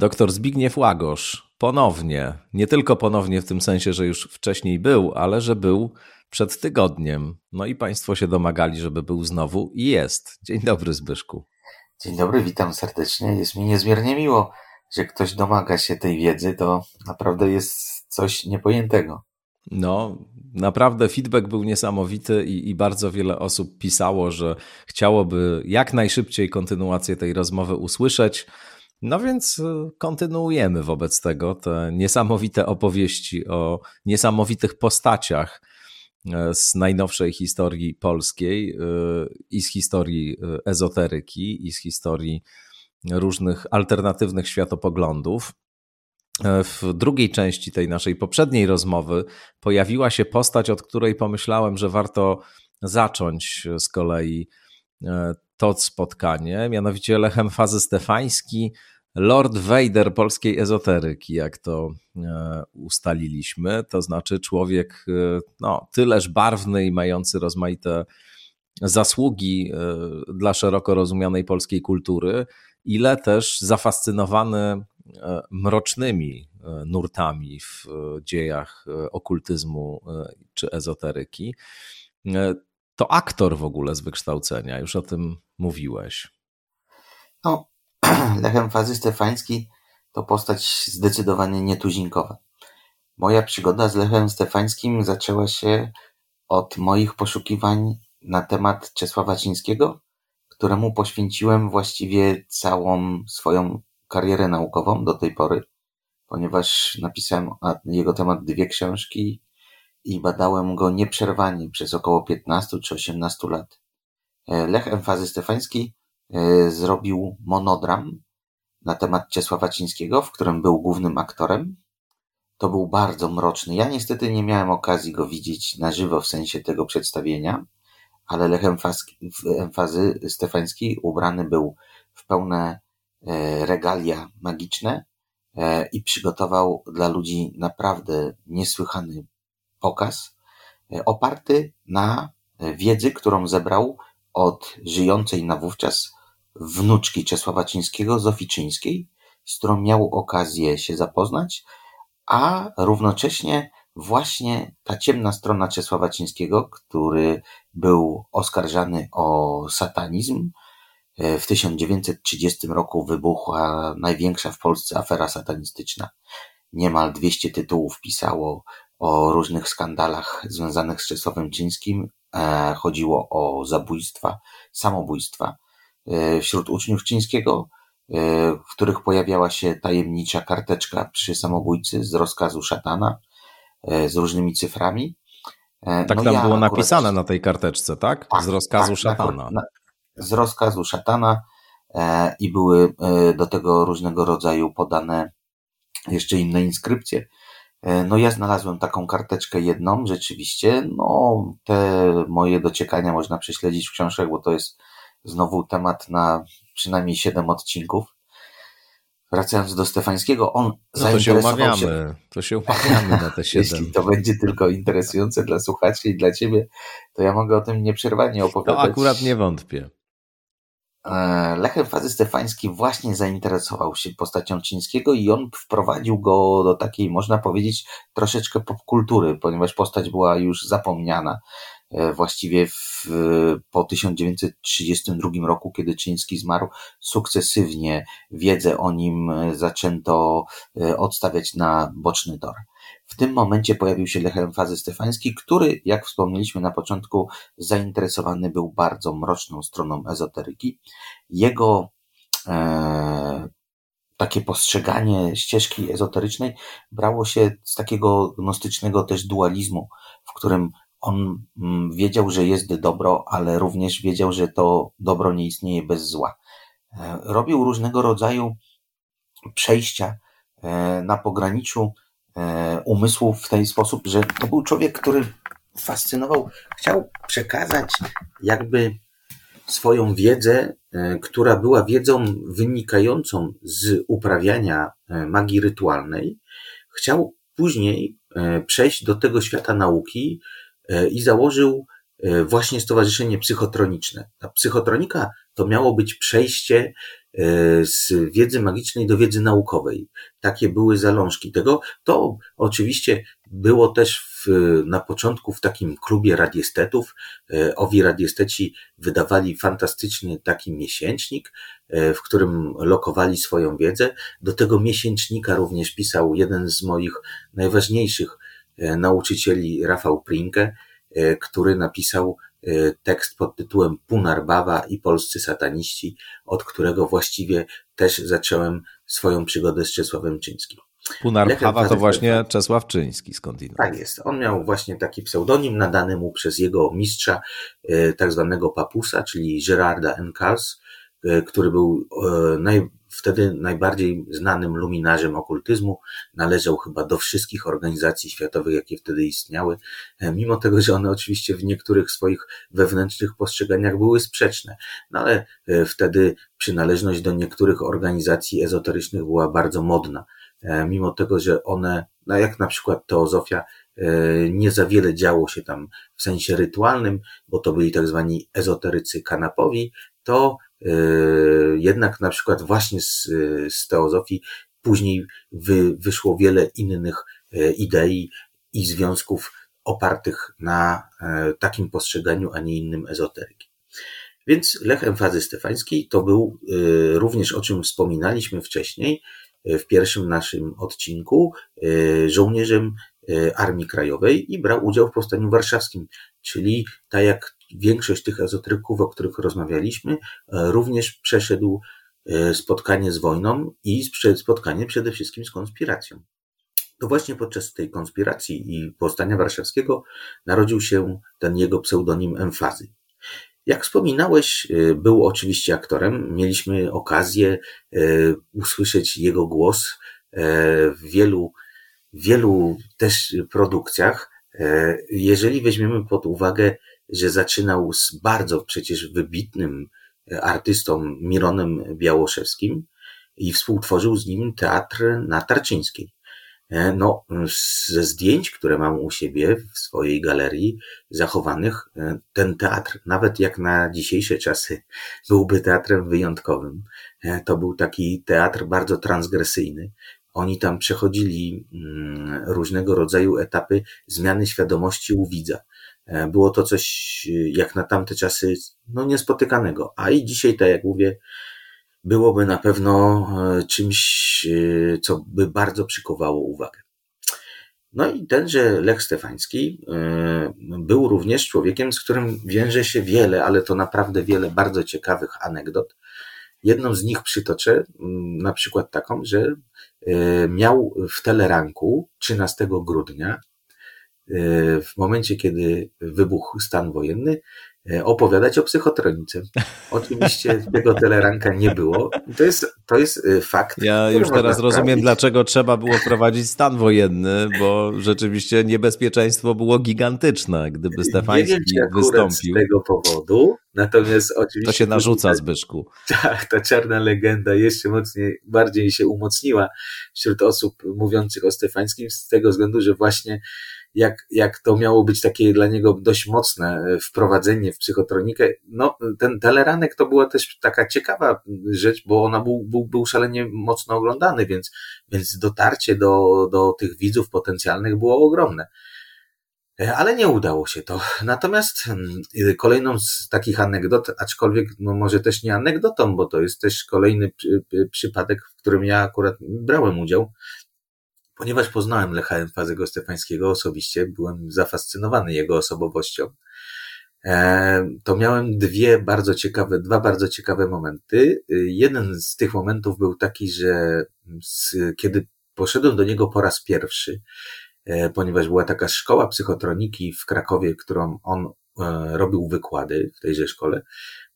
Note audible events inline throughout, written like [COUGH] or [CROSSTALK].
Doktor Zbigniew Łagosz ponownie, nie tylko ponownie w tym sensie, że już wcześniej był, ale że był przed tygodniem. No i Państwo się domagali, żeby był znowu i jest. Dzień dobry, Zbyszku. Dzień dobry, witam serdecznie. Jest mi niezmiernie miło, że ktoś domaga się tej wiedzy. To naprawdę jest coś niepojętego. No, naprawdę feedback był niesamowity i, i, bardzo wiele osób pisało, że chciałoby jak najszybciej kontynuację tej rozmowy usłyszeć. No więc y, kontynuujemy wobec tego te niesamowite opowieści o niesamowitych postaciach e, z najnowszej historii polskiej y, i z historii y, ezoteryki i z historii różnych alternatywnych światopoglądów. E, w drugiej części tej naszej poprzedniej rozmowy pojawiła się postać, od której pomyślałem, że warto zacząć z kolei e, to spotkanie, mianowicie Lechem Fazy Stefański, Lord Vader polskiej ezoteryki, jak to e, ustaliliśmy, to znaczy człowiek no, tyleż barwny i mający rozmaite zasługi dla szeroko rozumianej polskiej kultury, ile też zafascynowany E, mrocznymi e, nurtami w e, dziejach okultyzmu czy ezoteryki. To aktor w ogóle z wykształcenia, już o tym mówiłeś. No, [CLEARS THROAT] Lechem Fazy Stefański to postać zdecydowanie nietuzinkowa. Moja przygoda z Lechem Stefańskim zaczęła się od moich poszukiwań na temat Czesława Cińskiego, któremu poświęciłem właściwie całą swoją karierę naukową do tej pory, ponieważ napisałem na jego temat dwie książki i badałem go nieprzerwanie przez około 15 czy 18 lat. E, Lech Emfazy Stefański e, zrobił monodram na temat Czesława Cińskiego, w którym był głównym aktorem. To był bardzo mroczny. Ja niestety nie miałem okazji go widzieć na żywo w sensie tego przedstawienia, ale Lech Emfazy Stefański ubrany był w pełne E, regalia magiczne i przygotował dla ludzi naprawdę niesłychany pokaz, e, oparty na wiedzy, którą zebrał od żyjącej na wówczas wnuczki Czesława Cińskiego, Zofii Czyńskiej, z którą miał okazję się zapoznać, a równocześnie właśnie ta ciemna strona Czesława Cińskiego, który był oskarżany o satanizm, E, w 1930 roku wybuchła największa w Polsce afera satanistyczna. Niemal 200 tytułów pisało o różnych skandalach związanych z Czesławem Czyńskim. E, chodziło o zabójstwa, samobójstwa e, wśród uczniów Czyńskiego, w których pojawiała się tajemnicza karteczka przy samobójcy z rozkazu szatana z różnymi cyframi. Tak no tam ja było akurat... napisane na tej karteczce, tak? Z tak, rozkazu tak, szatana. Na, z rozkazu szatana e, i były e, do tego różnego rodzaju podane jeszcze inne inskrypcje. E, no ja znalazłem taką karteczkę jedną, rzeczywiście, no te moje dociekania można prześledzić w książkach, bo to jest znowu temat na przynajmniej siedem odcinków. Wracając do Stefańskiego, on no to się umawiamy, się... to się umawiamy na te [LAUGHS] siedem. Jeśli to będzie tylko interesujące dla słuchaczy i dla ciebie, to ja mogę o tym nieprzerwanie opowiadać. To akurat nie wątpię. E, Lechem Fazy Stefański właśnie zainteresował się postacią Cińskiego i on wprowadził go do takiej, można powiedzieć, troszeczkę popkultury, ponieważ postać była już zapomniana. E, właściwie w, po 1932 roku, kiedy Czyński zmarł, sukcesywnie wiedzę o nim zaczęto e, odstawiać na boczny tor. W tym momencie pojawił się Lech Emfazy Stefański, który, jak wspomnieliśmy na początku, zainteresowany był bardzo mroczną stroną ezoteryki. Jego e, takie postrzeganie ścieżki ezoterycznej brało się z takiego gnostycznego też dualizmu, w którym on mm, wiedział, że jest dobro, ale również wiedział, że to dobro nie istnieje bez zła. E, robił różnego rodzaju przejścia e, na pograniczu umysłu w ten sposób, że to był człowiek, który fascynował, chciał przekazać jakby swoją wiedzę, e, która była wiedzą wynikającą z uprawiania e, magii rytualnej. Chciał później przejść do tego świata nauki i założył właśnie Stowarzyszenie Psychotroniczne. Ta psychotronika to miało być przejście e, z wiedzy magicznej do wiedzy naukowej. Takie były zalążki tego. To oczywiście było też w, na początku w takim klubie radiestetów. E, owi radiesteci wydawali fantastyczny taki miesięcznik, e, w którym lokowali swoją wiedzę. Do tego miesięcznika również pisał jeden z moich najważniejszych nauczycieli, Rafał Prinke, który napisał tekst pod tytułem Punarbawa i polscy sataniści, od którego właściwie też zacząłem swoją przygodę z Czesławem Czyńskim. Punarbawa to właśnie Czesław Czyński skądinąd. Tak jest. On miał właśnie taki pseudonim nadany mu przez jego mistrza, y, tak zwanego papusa, czyli Gerarda Encals, y, który był naj, wtedy najbardziej znanym luminarzem okultyzmu, należał chyba do wszystkich organizacji światowych, jakie wtedy istniały, e, mimo tego, że one oczywiście w niektórych swoich wewnętrznych postrzeganiach były sprzeczne, no ale e, wtedy przynależność do niektórych organizacji ezoterycznych była bardzo modna, e, mimo tego, że one, no jak na przykład teozofia, nie za wiele działo się tam w sensie rytualnym, bo to byli tak zwani ezoterycy kanapowi, to jednak na przykład właśnie z, z teozofii później wy, wyszło wiele innych e, idei i związków opartych na takim postrzeganiu, a nie innym ezoteryki. Więc Lech Emfazy Stefański to był również, o czym wspominaliśmy wcześniej, w pierwszym naszym odcinku, żołnierzem Armii Krajowej i brał udział w Powstaniu Warszawskim, czyli tak jak większość tych ezotryków, o których rozmawialiśmy, e, również przeszedł e, spotkanie z wojną i spotkanie przede wszystkim z konspiracją. To właśnie podczas tej konspiracji i powstania warszawskiego narodził się ten jego pseudonim Emfazy. Jak wspominałeś, e, był oczywiście aktorem. Mieliśmy okazję usłyszeć jego głos w wielu, wielu też produkcjach. Jeżeli weźmiemy pod uwagę że zaczynał z bardzo przecież wybitnym e, artystą Mironem Białoszewskim i współtworzył z nim teatr na Tarczyńskiej. E, no, ze zdjęć, które mam u siebie w swojej galerii zachowanych, e, ten teatr, nawet jak na dzisiejsze czasy, byłby teatrem wyjątkowym. To był taki teatr bardzo transgresyjny. Oni tam przechodzili mm, różnego rodzaju etapy zmiany świadomości u widza. E, było to coś jak na tamte czasy no niespotykanego. A i dzisiaj, tak jak mówię, byłoby na pewno e, czymś, e, co by bardzo przykowało uwagę. No i tenże Lech Stefański był również człowiekiem, z którym wiąże się wiele, ale to naprawdę wiele bardzo ciekawych anegdot. Jedną z nich przytoczę, na przykład taką, że miał w Teleranku 13 grudnia E, w momencie, kiedy wybuchł stan wojenny, e, opowiadać o psychotronice. Oczywiście [LAUGHS] tego teleranka nie było. To jest, to jest e, fakt. Ja już teraz rozumiem, dlaczego trzeba było wprowadzić stan wojenny, bo rzeczywiście niebezpieczeństwo było gigantyczne, gdyby Stefański nie wiem, wystąpił. z tego powodu, natomiast oczywiście... To się narzuca, Zbyszku. [LAUGHS] Tak, ta czarna legenda jeszcze mocniej, bardziej się umocniła wśród osób mówiących o Stefańskim z tego względu, że właśnie jak, jak to miało być takie dla niego dość mocne e, wprowadzenie w psychotronikę. No, ten teleranek to była też taka ciekawa rzecz, bo ona był, był, był szalenie mocno oglądany, więc, więc dotarcie do, do tych widzów potencjalnych było ogromne. E, ale nie udało się to. Natomiast mm, kolejną z takich anegdot, aczkolwiek no może też nie anegdotą, bo to jest też kolejny przy, przypadek, w którym ja akurat brałem udział, Ponieważ poznałem Lecha Emfazego Stefańskiego osobiście, byłem zafascynowany jego osobowością, e, to miałem dwie bardzo ciekawe, dwa bardzo ciekawe momenty. Jeden z tych momentów był taki, że z, kiedy poszedłem do niego po raz pierwszy, e, ponieważ była taka szkoła psychotroniki w Krakowie, którą on e, robił wykłady w tejże szkole,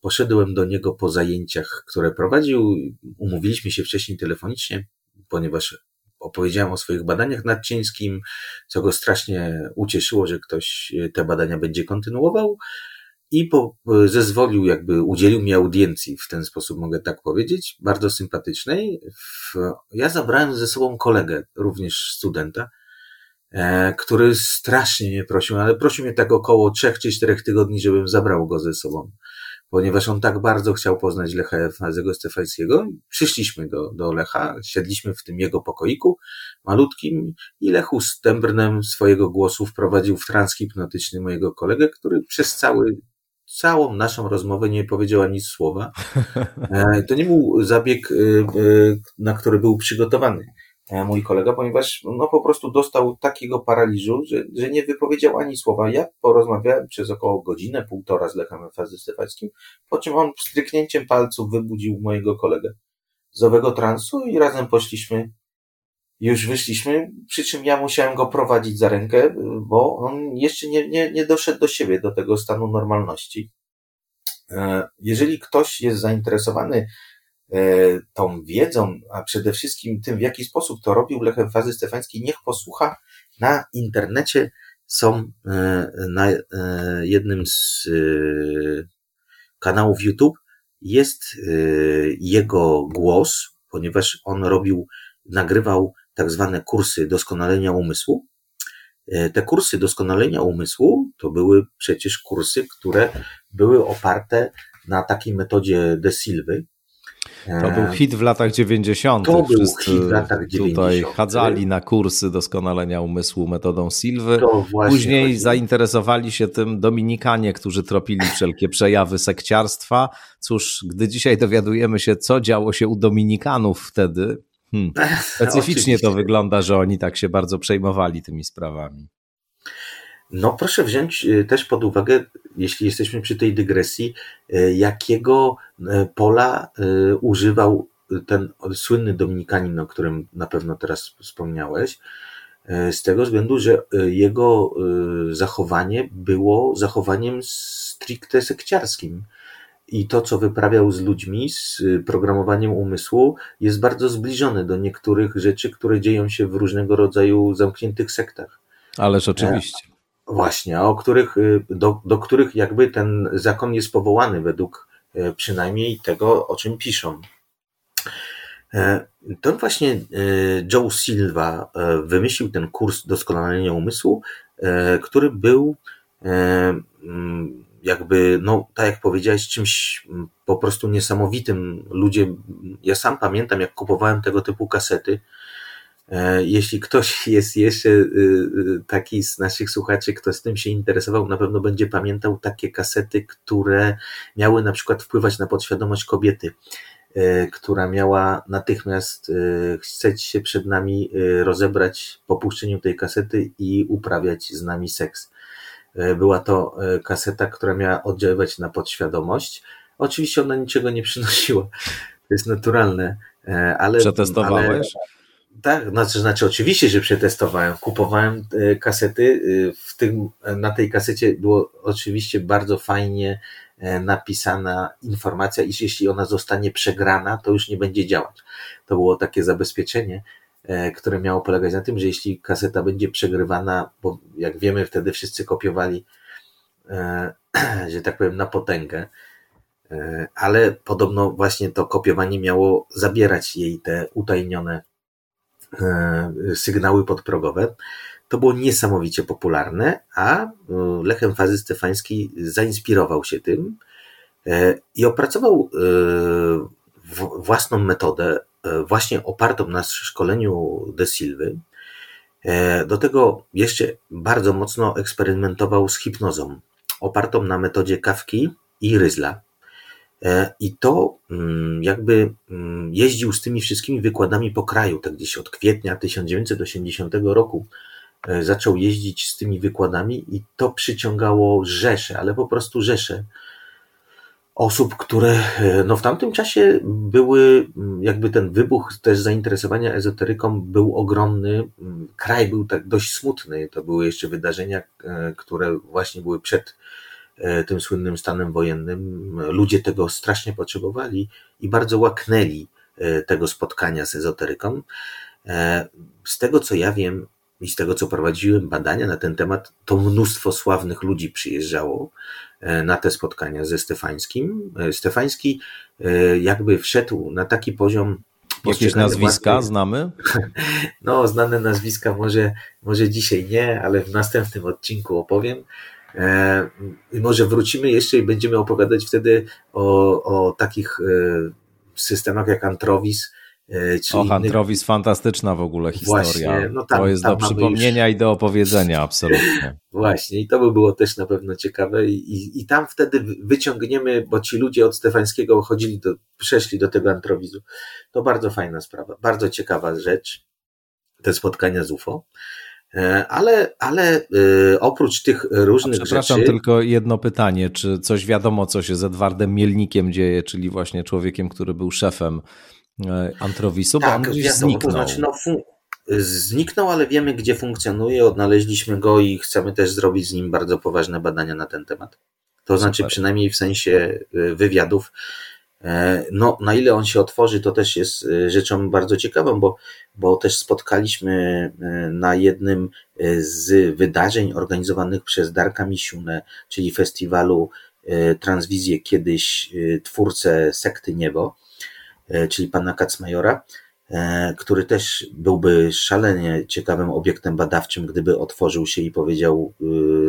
poszedłem do niego po zajęciach, które prowadził. Umówiliśmy się wcześniej telefonicznie, ponieważ opowiedziałem o swoich badaniach nad Cińskim, co go strasznie ucieszyło, że ktoś e, te badania będzie kontynuował i po, e, zezwolił, jakby udzielił mi audiencji, w ten sposób mogę tak powiedzieć, bardzo sympatycznej. W, ja zabrałem ze sobą kolegę, również studenta, e, który strasznie mnie prosił, ale prosił mnie tak około trzech czy czterech tygodni, żebym zabrał go ze sobą ponieważ on tak bardzo chciał poznać Lecha Fazego Stefańskiego. Przyszliśmy do, do Lecha, siedliśmy w tym jego pokoiku malutkim i Lechu z tembrnem swojego głosu wprowadził w trans hipnotyczny mojego kolegę, który przez cały całą naszą rozmowę nie powiedział ani słowa. [LAUGHS] E, to nie był zabieg, e, e, na który był przygotowany mój kolega, ponieważ no po prostu dostał takiego paraliżu, że, że nie wypowiedział ani słowa. Ja porozmawiałem przez około godzinę, półtora z Lechem Fazy Stefańskim, po czym on stryknięciem palców wybudził mojego kolegę z owego transu i razem poszliśmy już wyszliśmy, przy czym ja musiałem go prowadzić za rękę, bo on jeszcze nie, nie, nie doszedł do siebie, do tego stanu normalności. E, jeżeli ktoś jest zainteresowany e, tą wiedzą, a przede wszystkim tym, w jaki sposób to robił Lechem Fazy Stefański, niech posłucha na internecie. Są e, na jednym z kanałów YouTube jest jego głos, ponieważ on robił, nagrywał tak zwane kursy doskonalenia umysłu. E, te kursy doskonalenia umysłu to były przecież kursy, które były oparte na takiej metodzie De Silvy. To był hit w latach 90. To był hit w latach 90. Tutaj chadzali na kursy doskonalenia umysłu metodą Silwy. Później chodzi. zainteresowali się tym Dominikanie, którzy tropili wszelkie przejawy sekciarstwa. Cóż, gdy dzisiaj dowiadujemy się, co działo się u Dominikanów wtedy, Hmm. [LAUGHS] Specyficznie to wygląda, że oni tak się bardzo przejmowali tymi sprawami. No, proszę wziąć y, też pod uwagę, jeśli jesteśmy przy tej dygresji, y, jakiego y, pola używał ten słynny Dominikanin, o którym na pewno teraz wspomniałeś, z tego względu, że jego zachowanie było zachowaniem stricte sekciarskim i to, co wyprawiał z ludźmi, z programowaniem umysłu, jest bardzo zbliżone do niektórych rzeczy, które dzieją się w różnego rodzaju zamkniętych sektach. Ależ oczywiście. E, właśnie, o których, y, do, do których jakby ten zakon jest powołany według e, przynajmniej tego, o czym piszą. E, to właśnie Joe Silva wymyślił ten kurs doskonalenia umysłu, który był mm, jakby, no, tak jak powiedziałeś, czymś po prostu niesamowitym. Ludzie, ja sam pamiętam, jak kupowałem tego typu kasety. E, jeśli ktoś [LAUGHS] jest jeszcze y, y, taki z naszych słuchaczy, kto z tym się interesował, na pewno będzie pamiętał takie kasety, które miały na przykład wpływać na podświadomość kobiety, e, która miała natychmiast e, chcieć się przed nami rozebrać po puszczeniu tej kasety i uprawiać z nami seks. Była to kaseta, która miała oddziaływać na podświadomość. Oczywiście ona niczego nie [LAUGHS] przynosiła. To jest naturalne, ale. Przetestowałeś? Ale, tak, znaczy, znaczy oczywiście, że przetestowałem. Kupowałem kasety. W tym, na tej kasecie było oczywiście bardzo fajnie napisana informacja, iż jeśli ona zostanie przegrana, to już nie będzie działać. To było takie zabezpieczenie. E, które miało polegać na tym, że jeśli kaseta będzie przegrywana, bo jak wiemy, wtedy wszyscy kopiowali, e, [CLEARS THROAT] że tak powiem, na potęgę, e, ale podobno właśnie to kopiowanie miało zabierać jej te utajnione sygnały podprogowe. To było niesamowicie popularne, a Lechem Fazy Stefański zainspirował się tym i opracował własną metodę E, właśnie opartą na szkoleniu De Silwy. E, do tego jeszcze bardzo mocno eksperymentował z hipnozą, opartą na metodzie Kawki i Ryzla. E, I to mm, jakby mm, jeździł z tymi wszystkimi wykładami po kraju, tak gdzieś od kwietnia 1980 roku zaczął jeździć z tymi wykładami i to przyciągało rzesze, ale po prostu rzesze osób, które no w tamtym czasie były, jakby ten wybuch też zainteresowania ezoteryką był ogromny. Kraj był tak dość smutny. To były jeszcze wydarzenia, e, które właśnie były przed e, tym słynnym stanem wojennym. Ludzie tego strasznie potrzebowali i bardzo łaknęli e, tego spotkania z ezoteryką. Z tego co ja wiem i z tego co prowadziłem badania na ten temat, to mnóstwo sławnych ludzi przyjeżdżało E, na te spotkania ze Stefańskim. E, Stefański e, jakby wszedł na taki poziom. Jakieś nazwiska własnej... znamy? [LAUGHS] No, znane nazwiska może, może dzisiaj nie, ale w następnym odcinku opowiem. E, I może wrócimy jeszcze i będziemy opowiadać wtedy o, o takich e, systemach jak Antrovis. E, innych... Antrovis, fantastyczna w ogóle historia. Właśnie, no tam, to jest do przypomnienia już... i do opowiedzenia, absolutnie. Właśnie, i to by było też na pewno ciekawe. I, i, i tam wtedy wyciągniemy, bo ci ludzie od Stefańskiego chodzili do, przeszli do tego Antrowizu. To bardzo fajna sprawa, bardzo ciekawa rzecz, te spotkania z UFO. E, ale, ale e, oprócz tych różnych A przepraszam, rzeczy. tylko jedno pytanie. Czy coś wiadomo, co się z Edwardem Mielnikiem dzieje, czyli właśnie człowiekiem, który był szefem e, Antrowisu? Tak, bo on wiadomo, zniknął. To znaczy, no, zniknął, ale wiemy, gdzie funkcjonuje. Odnaleźliśmy go i chcemy też zrobić z nim bardzo poważne badania na ten temat. To znaczy, Super. przynajmniej w sensie wywiadów. No, na ile on się otworzy, to też jest rzeczą bardzo ciekawą, bo bo też spotkaliśmy e, na jednym e, z wydarzeń organizowanych przez Darka Misiunę, czyli festiwalu e, Transwizję, kiedyś twórcę sekty Niebo, czyli pana Kacmajora, który też byłby szalenie ciekawym obiektem badawczym, gdyby otworzył się i powiedział,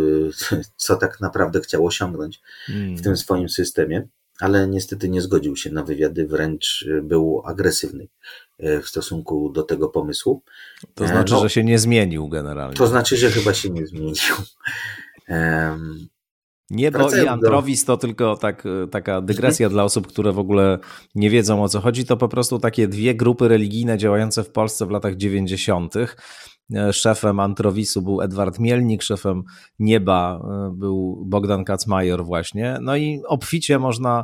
[LAUGHS] co tak naprawdę chciał osiągnąć w hmm. tym swoim systemie ale niestety nie zgodził się na wywiady, wręcz był agresywny e, w stosunku do tego pomysłu. To e, znaczy, no, że się nie zmienił generalnie. To znaczy, że chyba się nie zmienił. [LAUGHS] Niebo i Antrowis to tylko tak, taka dygresja dla osób, które w ogóle nie wiedzą o co chodzi. To po prostu takie dwie grupy religijne działające w Polsce w latach 90. E, szefem Antrowisu był Edward Mielnik, szefem Nieba e, był Bogdan Kacmajor właśnie. No i obficie można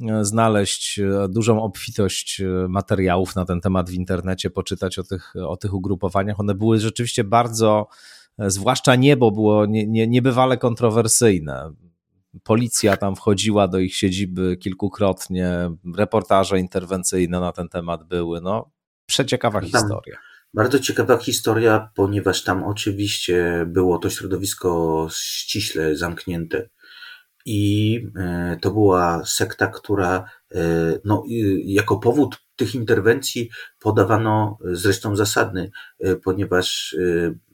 e, znaleźć dużą obfitość materiałów na ten temat w internecie, poczytać o tych, o tych ugrupowaniach. One były rzeczywiście bardzo, zwłaszcza niebo było nie, nie, niebywale kontrowersyjne. Policja tam wchodziła do ich siedziby kilkukrotnie, reportaże interwencyjne na ten temat były. No, przeciekawa historia. Bardzo ciekawa historia, ponieważ tam oczywiście było to środowisko ściśle zamknięte. I e, to była sekta, która e, no, jako powód tych interwencji podawano zresztą zasadny, e, ponieważ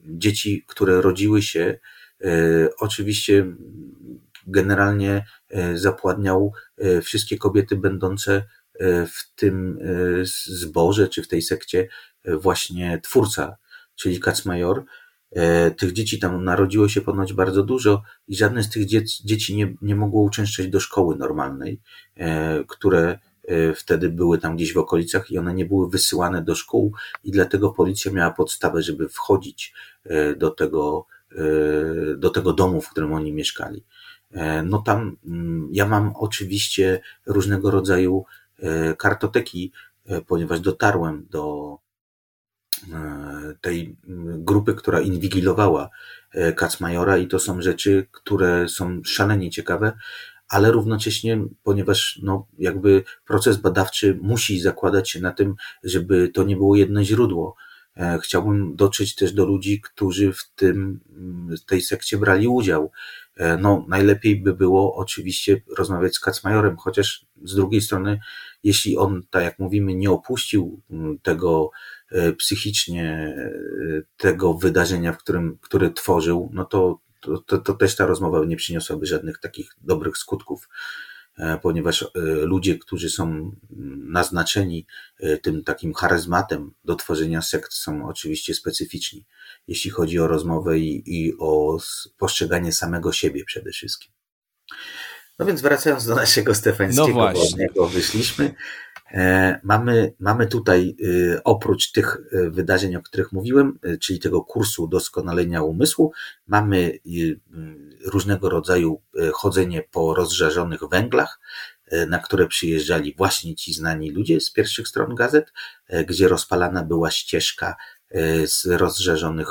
dzieci, które rodziły się, oczywiście generalnie zapładniał wszystkie kobiety będące w tym zborze czy w tej sekcie właśnie twórca, czyli Kacmajor. E, tych dzieci tam narodziło się ponoć bardzo dużo i żadne z tych dzieci nie, nie mogło uczęszczać do szkoły normalnej, e, które e, wtedy były tam gdzieś w okolicach i one nie były wysyłane do szkół i dlatego policja miała podstawę, żeby wchodzić do tego, do tego domu, w którym oni mieszkali. No tam mm, ja mam oczywiście różnego rodzaju kartoteki, ponieważ dotarłem do, E, tej grupy, która inwigilowała e, Kacmajora i to są rzeczy, które są szalenie ciekawe, ale równocześnie, ponieważ no, jakby proces badawczy musi zakładać się na tym, żeby to nie było jedno źródło. E, chciałbym dotrzeć też do ludzi, którzy w tym, w tej sekcie brali udział. No, najlepiej by było oczywiście rozmawiać z Kacmajorem, chociaż z drugiej strony, jeśli on, tak jak mówimy, nie opuścił tego E, psychicznie e, tego wydarzenia, w którym, który tworzył, no to, to, to też ta rozmowa nie przyniosłaby żadnych takich dobrych skutków, e, ponieważ ludzie, którzy są naznaczeni tym takim charyzmatem do tworzenia sekt, są oczywiście specyficzni, jeśli chodzi o rozmowę i, i o postrzeganie samego siebie przede wszystkim. No więc wracając do naszego Stefańskiego, no bo od niego wyszliśmy, E, mamy, mamy tutaj y, oprócz tych y, wydarzeń, o których mówiłem, y, czyli tego kursu doskonalenia umysłu, mamy różnego rodzaju chodzenie po rozżarzonych węglach, na które przyjeżdżali właśnie ci znani ludzie z pierwszych stron gazet, gdzie rozpalana była ścieżka z rozżarzonych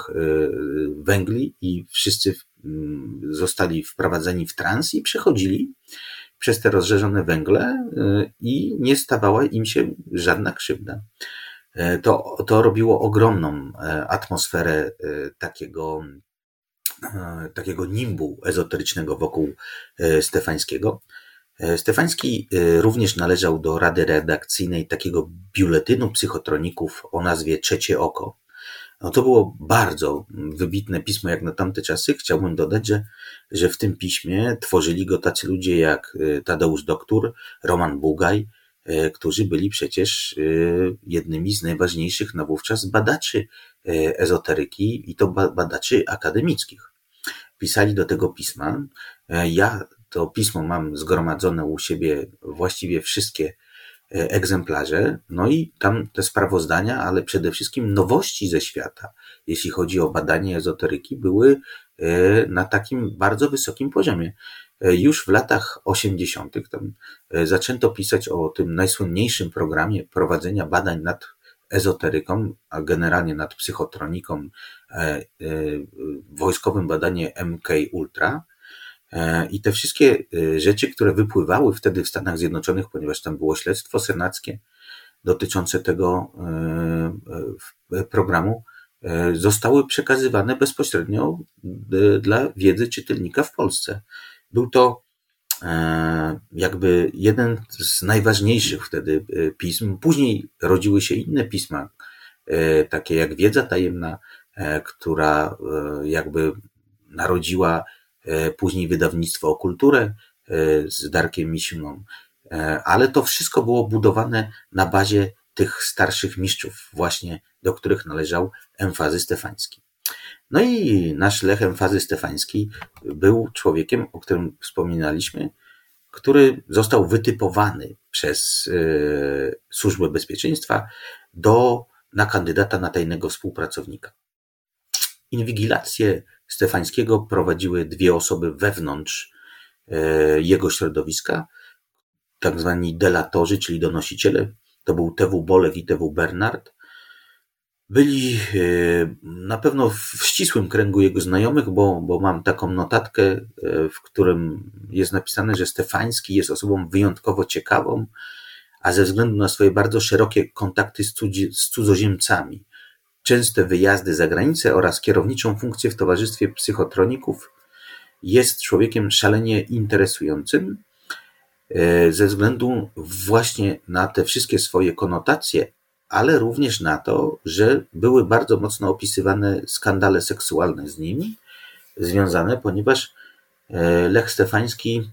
węgli i wszyscy zostali wprowadzeni w trans i przechodzili przez te rozżerzone węgle y, i nie stawała im się żadna krzywda. E, to, to robiło ogromną e, atmosferę e, takiego, takiego nimbu ezoterycznego wokół Stefańskiego. Stefański również należał do rady redakcyjnej takiego biuletynu psychotroników o nazwie Trzecie Oko. No to było bardzo wybitne pismo jak na tamte czasy. Chciałbym dodać, że, że w tym piśmie tworzyli go tacy ludzie jak Tadeusz Doktor, Roman Bugaj, którzy byli przecież jednymi z najważniejszych na wówczas badaczy ezoteryki i to badaczy akademickich. Pisali do tego pisma. Ja to pismo mam zgromadzone u siebie właściwie wszystkie egzemplarze, no i tam te sprawozdania, ale przede wszystkim nowości ze świata, jeśli chodzi o badanie ezoteryki, były e, na takim bardzo wysokim poziomie. E, już w latach 80. tam zaczęto pisać o tym najsłynniejszym programie prowadzenia badań nad ezoteryką, a generalnie nad psychotroniką, wojskowym badanie MK Ultra, E, I te wszystkie e, rzeczy, które wypływały wtedy w Stanach Zjednoczonych, ponieważ tam było śledztwo senackie dotyczące tego e, programu, zostały przekazywane bezpośrednio dla wiedzy czytelnika w Polsce. Był to jakby jeden z najważniejszych wtedy pism. Później rodziły się inne pisma, takie jak Wiedza Tajemna, która jakby narodziła E, później wydawnictwo o kulturę e, z Darkiem Misiuną, e, ale to wszystko było budowane na bazie tych starszych mistrzów, właśnie do których należał Emfazy Stefański. No i nasz Lech Emfazy Stefański był człowiekiem, o którym wspominaliśmy, który został wytypowany przez Służbę Bezpieczeństwa do, na kandydata na tajnego współpracownika. Inwigilację Stefańskiego prowadziły dwie osoby wewnątrz e, jego środowiska, tak zwani delatorzy, czyli donosiciele. To był TW Bolek i TW Bernard. Byli e, na pewno w ścisłym kręgu jego znajomych, bo, bo mam taką notatkę, e, w którym jest napisane, że Stefański jest osobą wyjątkowo ciekawą, a ze względu na swoje bardzo szerokie kontakty z, z cudzoziemcami, częste wyjazdy za granicę oraz kierowniczą funkcję w towarzystwie psychotroników, jest człowiekiem szalenie interesującym e, ze względu właśnie na te wszystkie swoje konotacje, ale również na to, że były bardzo mocno opisywane skandale seksualne z nimi związane, ponieważ e, Lech Stefański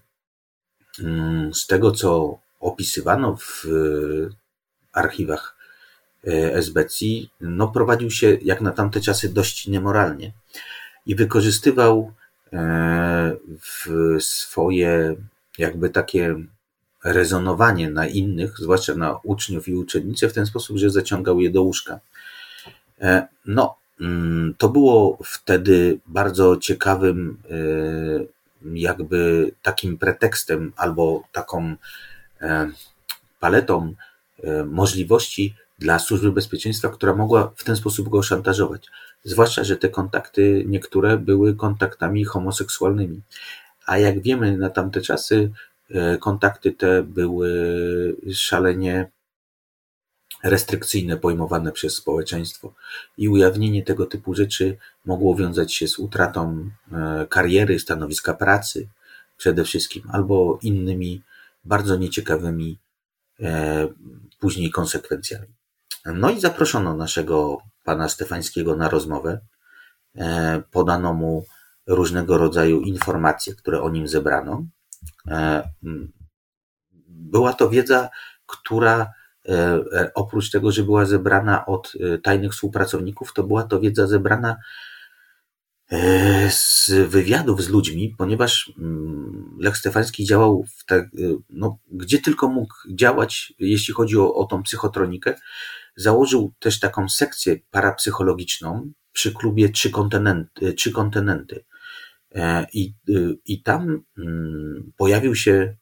mm, z tego, co opisywano w archiwach E, SBC, no prowadził się jak na tamte czasy dość niemoralnie i wykorzystywał e, w swoje jakby takie rezonowanie na innych, zwłaszcza na uczniów i uczennice w ten sposób, że zaciągał je do łóżka. E, no, mm, to było wtedy bardzo ciekawym jakby takim pretekstem albo taką paletą możliwości dla służby bezpieczeństwa, która mogła w ten sposób go szantażować. Zwłaszcza, że te kontakty niektóre były kontaktami homoseksualnymi. A jak wiemy, na tamte czasy e, kontakty te były szalenie restrykcyjne pojmowane przez społeczeństwo i ujawnienie tego typu rzeczy mogło wiązać się z utratą e, kariery, stanowiska pracy przede wszystkim, albo innymi bardzo nieciekawymi e, później konsekwencjami. No i zaproszono naszego pana Stefańskiego na rozmowę. E, podano mu różnego rodzaju informacje, które o nim zebrano. E, była to wiedza, która e, oprócz tego, że była zebrana od tajnych współpracowników, to była to wiedza zebrana z wywiadów z ludźmi, ponieważ mm, Lech Stefański działał tak, no, gdzie tylko mógł działać, jeśli chodzi o, o tą psychotronikę, Założył też taką sekcję parapsychologiczną przy klubie Trzy Kontynenty. Trzy kontynenty. E, I, I tam mm, pojawił się,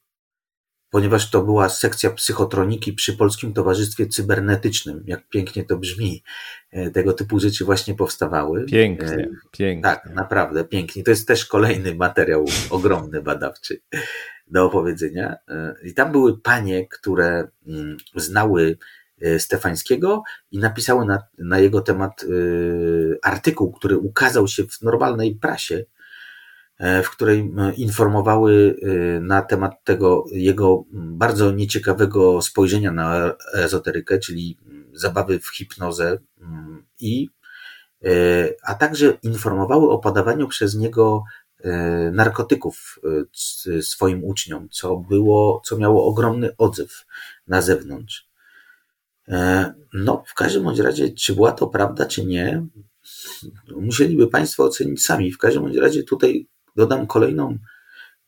ponieważ to była sekcja psychotroniki przy Polskim Towarzystwie Cybernetycznym, jak pięknie to brzmi, e, tego typu rzeczy właśnie powstawały. Pięknie, e, pięknie. Tak, naprawdę pięknie. To jest też kolejny materiał ogromny, badawczy do opowiedzenia. I tam były panie, które mm, znały E, Stefańskiego i napisały na, na jego temat e, artykuł, który ukazał się w normalnej prasie, e, w której informowały na temat tego jego bardzo nieciekawego spojrzenia na ezoterykę, czyli zabawy w hipnozę i a także informowały o podawaniu przez niego narkotyków swoim uczniom, co było, co miało ogromny odzew na zewnątrz. No, w każdym bądź razie, czy była to prawda, czy nie, musieliby Państwo ocenić sami. W każdym bądź razie tutaj dodam kolejną,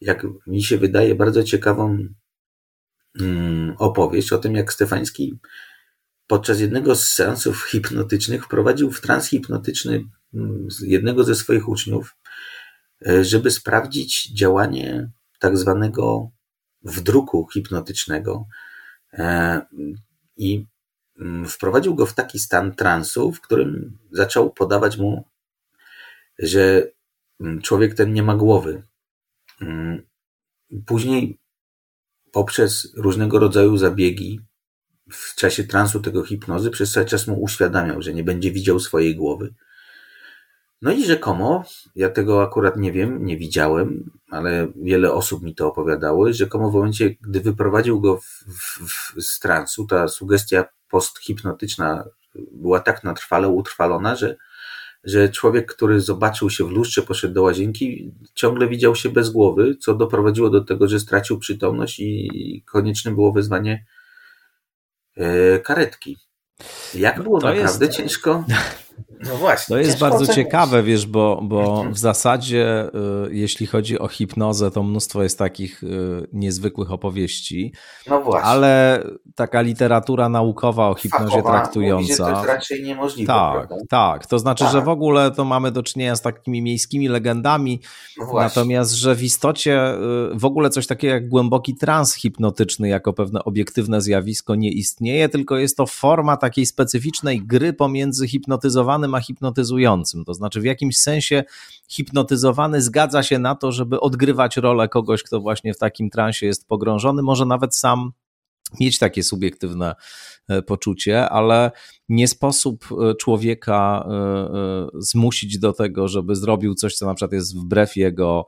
jak mi się wydaje, bardzo ciekawą mm, opowieść o tym, jak Stefański podczas jednego z seansów hipnotycznych wprowadził w trans hipnotyczny mm, jednego ze swoich uczniów, e, żeby sprawdzić działanie tak zwanego wdruku hipnotycznego. E, I mm, wprowadził go w taki stan transu, w którym zaczął podawać mu, że człowiek ten nie ma głowy. Później poprzez różnego rodzaju zabiegi w czasie transu tego hipnozy przez cały czas mu uświadamiał, że nie będzie widział swojej głowy. No i rzekomo, ja tego akurat nie wiem, nie widziałem, ale wiele osób mi to opowiadało, rzekomo w momencie, gdy wyprowadził go w, w, w, z transu, ta sugestia posthipnotyczna była tak natrwale utrwalona, że, że człowiek, który zobaczył się w lustrze, poszedł do łazienki, ciągle widział się bez głowy, co doprowadziło do tego, że stracił przytomność i konieczne było wezwanie E, karetki. Jak było to naprawdę jest... ciężko? [LAUGHS] No właśnie. To jest bardzo ocenić. ciekawe, wiesz, bo, bo w zasadzie, y, jeśli chodzi o hipnozę, to mnóstwo jest takich y, niezwykłych opowieści. No właśnie. Ale taka literatura naukowa o hipnozie Fachowa traktująca. Mówi, że to jest raczej niemożliwe. Tak, prawda? tak. To znaczy, tak. że w ogóle to mamy do czynienia z takimi miejskimi legendami. No natomiast, że w istocie y, w ogóle coś takiego jak głęboki trans hipnotyczny, jako pewne obiektywne zjawisko, nie istnieje, tylko jest to forma takiej specyficznej gry pomiędzy hipnotyzowanym a hipnotyzującym. To znaczy, w jakimś sensie hipnotyzowany zgadza się na to, żeby odgrywać rolę kogoś, kto właśnie w takim transie jest pogrążony, może nawet sam mieć takie subiektywne e, poczucie, ale nie sposób e, człowieka e, zmusić do tego, żeby zrobił coś, co na przykład jest wbrew jego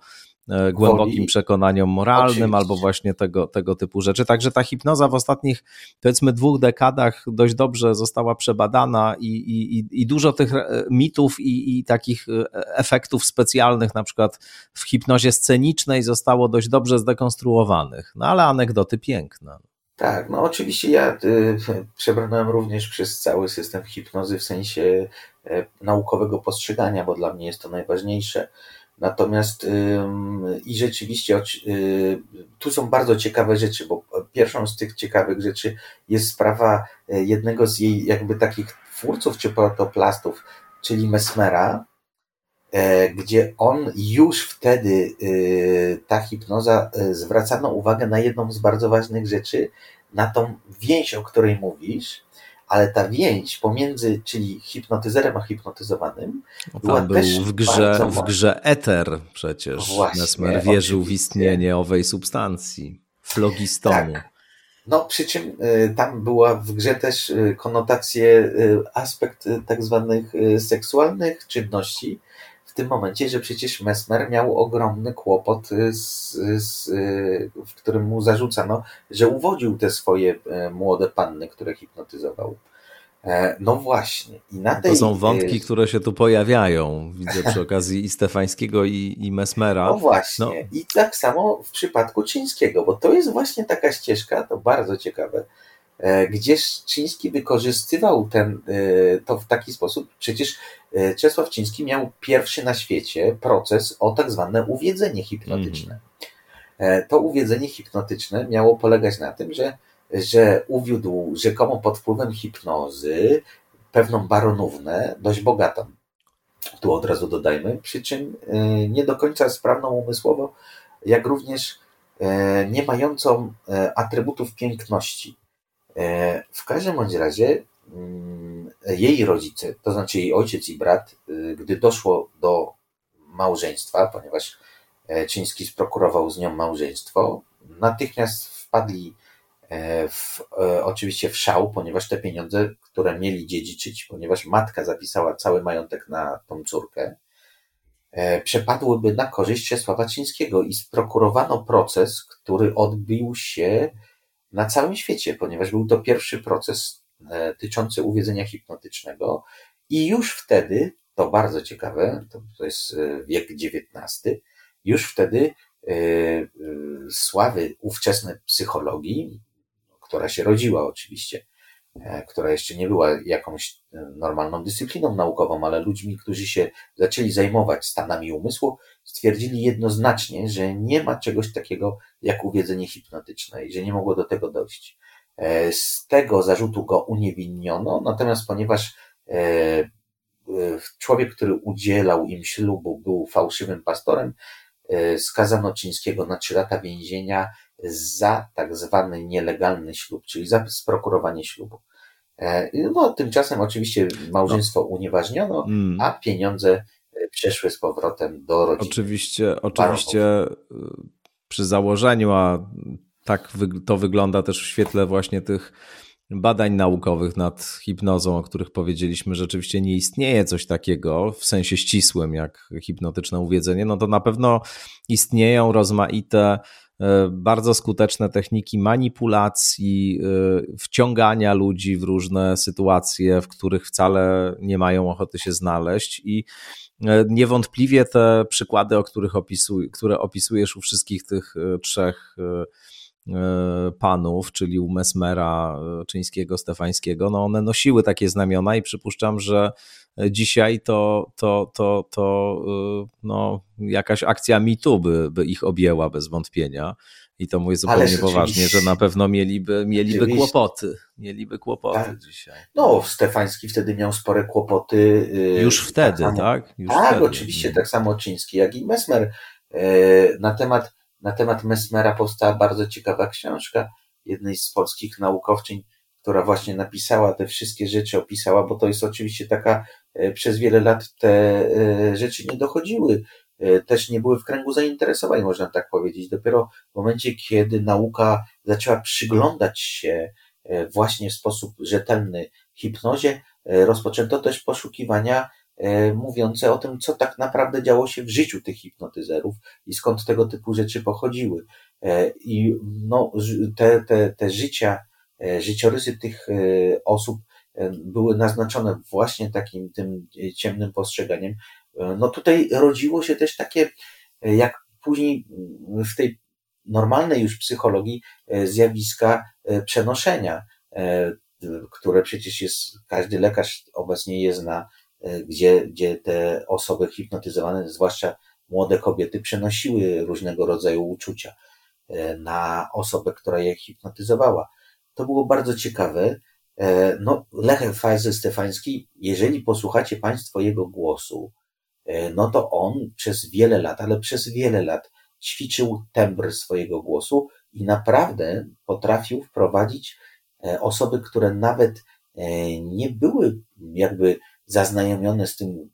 głębokim Woli. przekonaniom moralnym Oczywiście. albo właśnie tego, tego typu rzeczy. Także ta hipnoza w ostatnich powiedzmy dwóch dekadach dość dobrze została przebadana i, i, i dużo tych e, mitów i, i takich e, efektów specjalnych na przykład w hipnozie scenicznej zostało dość dobrze zdekonstruowanych. No ale anegdoty piękne. Tak, no oczywiście ja y, przebrnąłem również przez cały system hipnozy w sensie y, naukowego postrzegania, bo dla mnie jest to najważniejsze. Natomiast i rzeczywiście y, tu są bardzo ciekawe rzeczy, bo pierwszą z tych ciekawych rzeczy jest sprawa e, jednego z jej jakby takich twórców czy protoplastów, czyli Mesmera, e, gdzie on już wtedy y, ta hipnoza e, zwracano uwagę na jedną z bardzo ważnych rzeczy, na tą więź, o której mówisz, ale ta więź pomiędzy, czyli hipnotyzerem a hipnotyzowanym, no była był też w grze, w grze Eter przecież. Właśnie, Mesmer wierzył w istnienie owej substancji, flogistonu. Tak. No, przy czym y, tam była w grze też y, konotacje, y, aspekt tak zwanych seksualnych czynności, tym momencie, że przecież Mesmer miał ogromny kłopot, z, z, w którym mu zarzucano, że uwodził te swoje e, młode panny, które hipnotyzował. E, no właśnie. I na tej... To są wątki, które się tu pojawiają. Widzę przy [LAUGHS] okazji i Stefańskiego, i, i Mesmera. No właśnie. No. I tak samo w przypadku Czyńskiego, bo to jest właśnie taka ścieżka, to bardzo ciekawe, E, gdzie Czyński wykorzystywał ten, e, to w taki sposób. Przecież e, Czesław Czyński miał pierwszy na świecie proces o tak zwane uwiedzenie hipnotyczne. Mm. To uwiedzenie hipnotyczne miało polegać na tym, że, że uwiódł rzekomo pod wpływem hipnozy pewną baronownę, dość bogatą. Tu od razu dodajmy, przy czym nie do końca sprawną umysłowo, jak również nie mającą atrybutów piękności. E, w każdym bądź razie mm, jej rodzice, to znaczy jej ojciec i brat, y, gdy doszło do małżeństwa, ponieważ e, Czyński sprokurował z nią małżeństwo, natychmiast wpadli e, w, oczywiście w szał, ponieważ te pieniądze, które mieli dziedziczyć, ponieważ matka zapisała cały majątek na tą córkę, przepadłyby na korzyść Czesława Czyńskiego i sprokurowano proces, który odbił się na całym świecie, ponieważ był to pierwszy proces e, tyczący uwiedzenia hipnotycznego i już wtedy to bardzo ciekawe, to, to jest e, wiek XIX, już wtedy e, e, sławy ówczesnej psychologii, która się rodziła oczywiście, która jeszcze nie była jakąś normalną dyscypliną naukową, ale ludźmi, którzy się zaczęli zajmować stanami umysłu, stwierdzili jednoznacznie, że nie ma czegoś takiego jak uwiedzenie hipnotyczne i że nie mogło do tego dojść. Z tego zarzutu go uniewinniono, natomiast ponieważ człowiek, który udzielał im ślubu, był fałszywym pastorem, e, skazano Czyńskiego na trzy lata więzienia za tak zwany nielegalny ślub, czyli za sprokurowanie ślubu. E, no, tymczasem oczywiście małżeństwo no. unieważniono, mm. a pieniądze e, przeszły z powrotem do rodziny. Oczywiście, oczywiście przy założeniu, a tak to wygląda też w świetle właśnie tych badań naukowych nad hipnozą, o których powiedzieliśmy, rzeczywiście nie istnieje coś takiego w sensie ścisłym jak hipnotyczne uwiedzenie, no to na pewno istnieją rozmaite e, bardzo skuteczne techniki manipulacji, e, wciągania ludzi w różne sytuacje, w których wcale nie mają ochoty się znaleźć i e, Niewątpliwie te przykłady, o których opisuj, które opisujesz u wszystkich tych trzech panów, czyli u Mesmera, e, Czyńskiego, Stefańskiego, no one nosiły takie znamiona i przypuszczam, że dzisiaj to, to, to, to e, no, jakaś akcja mitu by, by ich objęła bez wątpienia. I to mówię zupełnie poważnie, że na pewno mieliby, mieliby kłopoty. Mieliby kłopoty tak. dzisiaj. No, Stefański wtedy miał spore kłopoty. Y, Już wtedy, tak? tak? Już tak, wtedy. oczywiście, tak samo Czyński, jak i Mesmer. Na temat na temat Mesmera powstała bardzo ciekawa książka jednej z polskich naukowczyń, która właśnie napisała te wszystkie rzeczy, opisała, bo to jest oczywiście taka, e, przez wiele lat te e, rzeczy nie dochodziły, e, też nie były w kręgu zainteresowań, można tak powiedzieć. Dopiero w momencie, kiedy nauka zaczęła przyglądać się właśnie w sposób rzetelny hipnozie, rozpoczęto też poszukiwania mówiące o tym, co tak naprawdę działo się w życiu tych hipnotyzerów i skąd tego typu rzeczy pochodziły. E, I no, te, te, te życia, e, życiorysy tych osób były naznaczone właśnie takim tym ciemnym postrzeganiem. No tutaj rodziło się też takie, jak później w tej normalnej już psychologii, zjawiska przenoszenia, które przecież jest, każdy lekarz obecnie je zna, E, gdzie, gdzie te osoby hipnotyzowane, zwłaszcza młode kobiety, przenosiły różnego rodzaju uczucia e, na osobę, która je hipnotyzowała. To było bardzo ciekawe. E, no, Lech Fajzy Stefański, jeżeli posłuchacie Państwo jego głosu, no to on przez wiele lat, ale przez wiele lat ćwiczył tembr swojego głosu i naprawdę potrafił wprowadzić osoby, które nawet nie były jakby zaznajomione z tym,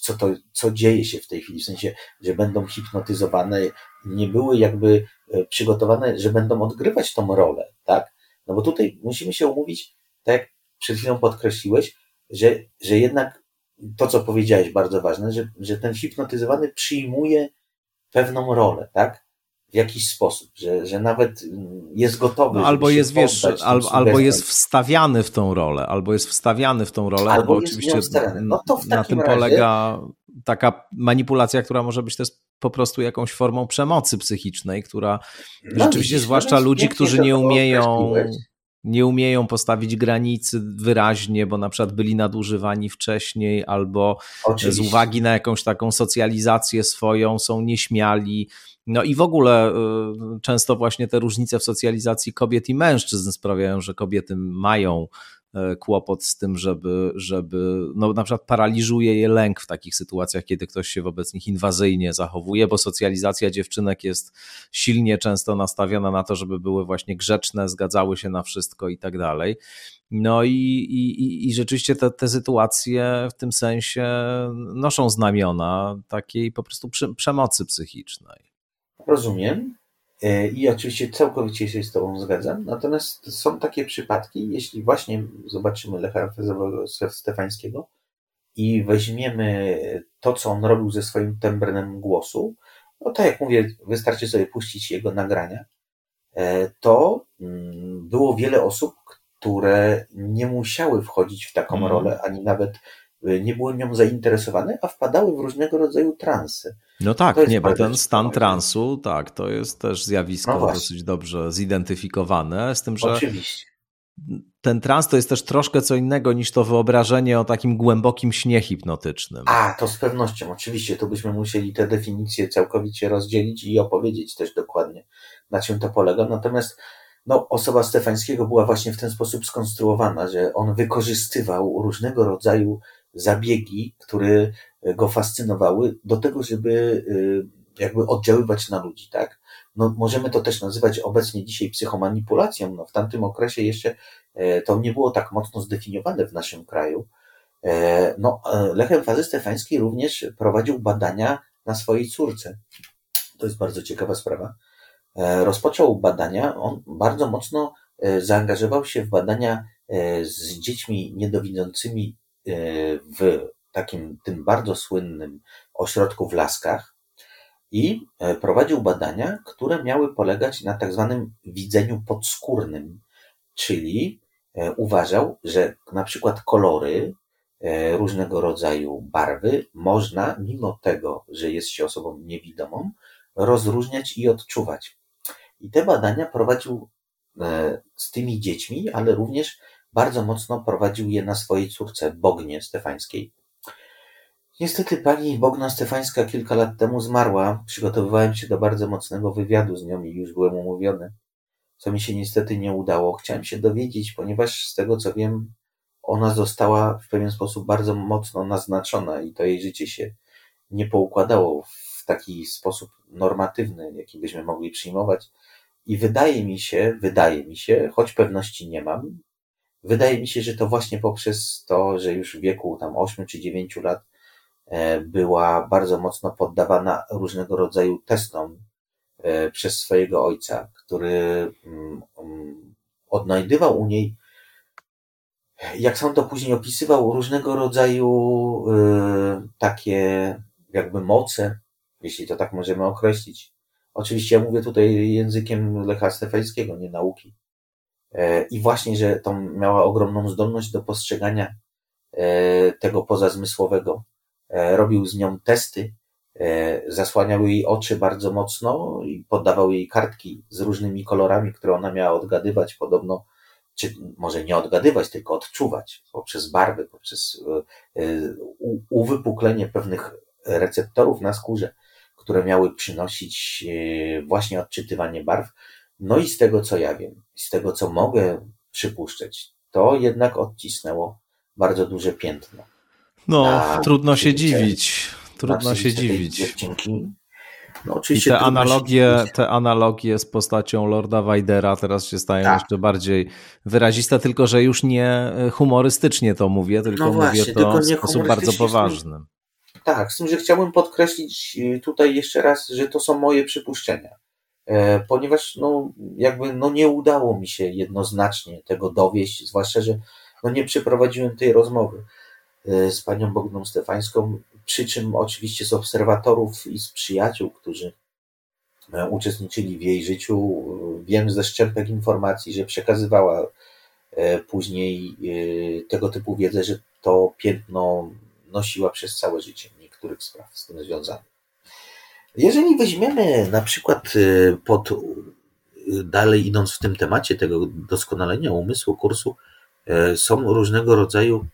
co, to, co dzieje się w tej chwili, w sensie, że będą hipnotyzowane, nie były jakby e, przygotowane, że będą odgrywać tą rolę, tak? No bo tutaj musimy się umówić, tak jak przed chwilą podkreśliłeś, że, że jednak to, co powiedziałeś, bardzo ważne, że, że ten hipnotyzowany przyjmuje pewną rolę, tak? W jakiś sposób, że, że nawet jest gotowy. No, albo jest, wiesz, albo, albo jest wstawiany w tą rolę, albo jest wstawiany w tą rolę, albo bo oczywiście no na tym razie... polega taka manipulacja, która może być też po prostu jakąś formą przemocy psychicznej, która no, rzeczywiście, zwłaszcza ludzi, którzy nie umieją nie umieją postawić granicy wyraźnie, bo na przykład byli nadużywani wcześniej, albo Oczywiście. z uwagi na jakąś taką socjalizację swoją są nieśmiali, no i w ogóle y, często właśnie te różnice w socjalizacji kobiet i mężczyzn sprawiają, że kobiety mają e, kłopot z tym, żeby, żeby no na przykład paraliżuje je lęk w takich sytuacjach, kiedy ktoś się wobec nich inwazyjnie zachowuje, bo socjalizacja dziewczynek jest silnie często nastawiona na to, żeby były właśnie grzeczne, zgadzały się na wszystko i tak dalej. No i, i, i rzeczywiście te, te sytuacje w tym sensie noszą znamiona takiej po prostu przemocy psychicznej. Rozumiem. E, I oczywiście całkowicie się z Tobą zgadzam. Natomiast są takie przypadki, jeśli właśnie zobaczymy Lecha Stefańskiego i weźmiemy to, co on robił ze swoim tembrem głosu, no tak jak mówię, wystarczy sobie puścić jego nagrania, e, to mm, było wiele osób, które nie musiały wchodzić w taką mm. rolę, ani nawet nie były nią zainteresowane, a wpadały w różnego rodzaju transy. No tak, nie, bo ten stan transu, tak, to jest też zjawisko no dosyć dobrze zidentyfikowane, z tym, że Oczywiście. ten trans to jest też troszkę co innego niż to wyobrażenie o takim głębokim śnie hipnotycznym. A, to z pewnością, oczywiście, tu byśmy musieli te definicje całkowicie rozdzielić i opowiedzieć też dokładnie, na czym to polega. Natomiast no, osoba Stefańskiego była właśnie w ten sposób skonstruowana, że on wykorzystywał różnego rodzaju zabiegi, które go fascynowały, do tego, żeby y, jakby oddziaływać na ludzi, tak? No, możemy to też nazywać obecnie dzisiaj psychomanipulacją. No, w tamtym okresie jeszcze e, to nie było tak mocno zdefiniowane w naszym kraju. E, no, e, Lech Emfazy Stefański również prowadził badania na swojej córce. To jest bardzo ciekawa sprawa. Rozpoczął badania, on bardzo mocno zaangażował się w badania z dziećmi niedowidzącymi w takim tym bardzo słynnym ośrodku w Laskach i e, prowadził badania, które miały polegać na tak zwanym widzeniu podskórnym, czyli e, uważał, że na przykład kolory, e, różnego rodzaju barwy można, mimo tego, że jest się osobą niewidomą, rozróżniać i odczuwać. I te badania prowadził z tymi dziećmi, ale również bardzo mocno prowadził je na swojej córce Bognie Stefańskiej. Niestety pani Bogna Stefańska kilka lat temu zmarła. Przygotowywałem się do bardzo mocnego wywiadu z nią i już byłem umówiony, co mi się niestety nie udało. Chciałem się dowiedzieć, ponieważ z tego co wiem, ona została w pewien sposób bardzo mocno naznaczona i to jej życie się nie poukładało w taki sposób normatywny, jaki byśmy mogli przyjmować. I wydaje mi się, wydaje mi się, choć pewności nie mam, wydaje mi się, że to właśnie poprzez to, że już w wieku tam 8 czy 9 lat E, była bardzo mocno poddawana różnego rodzaju testom e, przez swojego ojca, który mm, mm, odnajdywał u niej, jak sam to później opisywał, różnego rodzaju e, takie jakby moce, jeśli to tak możemy określić. Oczywiście ja mówię tutaj językiem Lecha Stefańskiego, nie nauki. I właśnie, że to miała ogromną zdolność do postrzegania tego pozazmysłowego, E, robił z nią testy, e, zasłaniał jej oczy bardzo mocno i poddawał jej kartki z różnymi kolorami, które ona miała odgadywać, podobno, czy może nie odgadywać, tylko odczuwać poprzez barwy, poprzez e, uwypuklenie pewnych receptorów na skórze, które miały przynosić właśnie odczytywanie barw. No i z tego, co ja wiem, z tego, co mogę przypuszczać, to jednak odcisnęło bardzo duże piętno. No, trudno się dziwić. Trudno się dziwić. No, oczywiście I te analogie, te analogie z postacią Lorda Weidera teraz się stają tak. jeszcze bardziej wyraziste, tylko że już nie humorystycznie to mówię, tylko no właśnie, mówię to w sposób bardzo poważny. Tak, z tym, że chciałbym podkreślić y, tutaj jeszcze raz, że to są moje przypuszczenia. E, ponieważ no, jakby no, nie udało mi się jednoznacznie tego dowieść, zwłaszcza, że no, nie przeprowadziłem tej rozmowy. E, z panią Bogną Stefańską, przy czym oczywiście z obserwatorów i z przyjaciół, którzy e, uczestniczyli w jej życiu. Wiem ze szczępek informacji, że przekazywała później tego typu wiedzę, że to piętno nosiła przez całe życie niektórych spraw z tym związanych. Jeżeli weźmiemy na przykład pod, dalej idąc w tym temacie tego doskonalenia umysłu kursu, są różnego rodzaju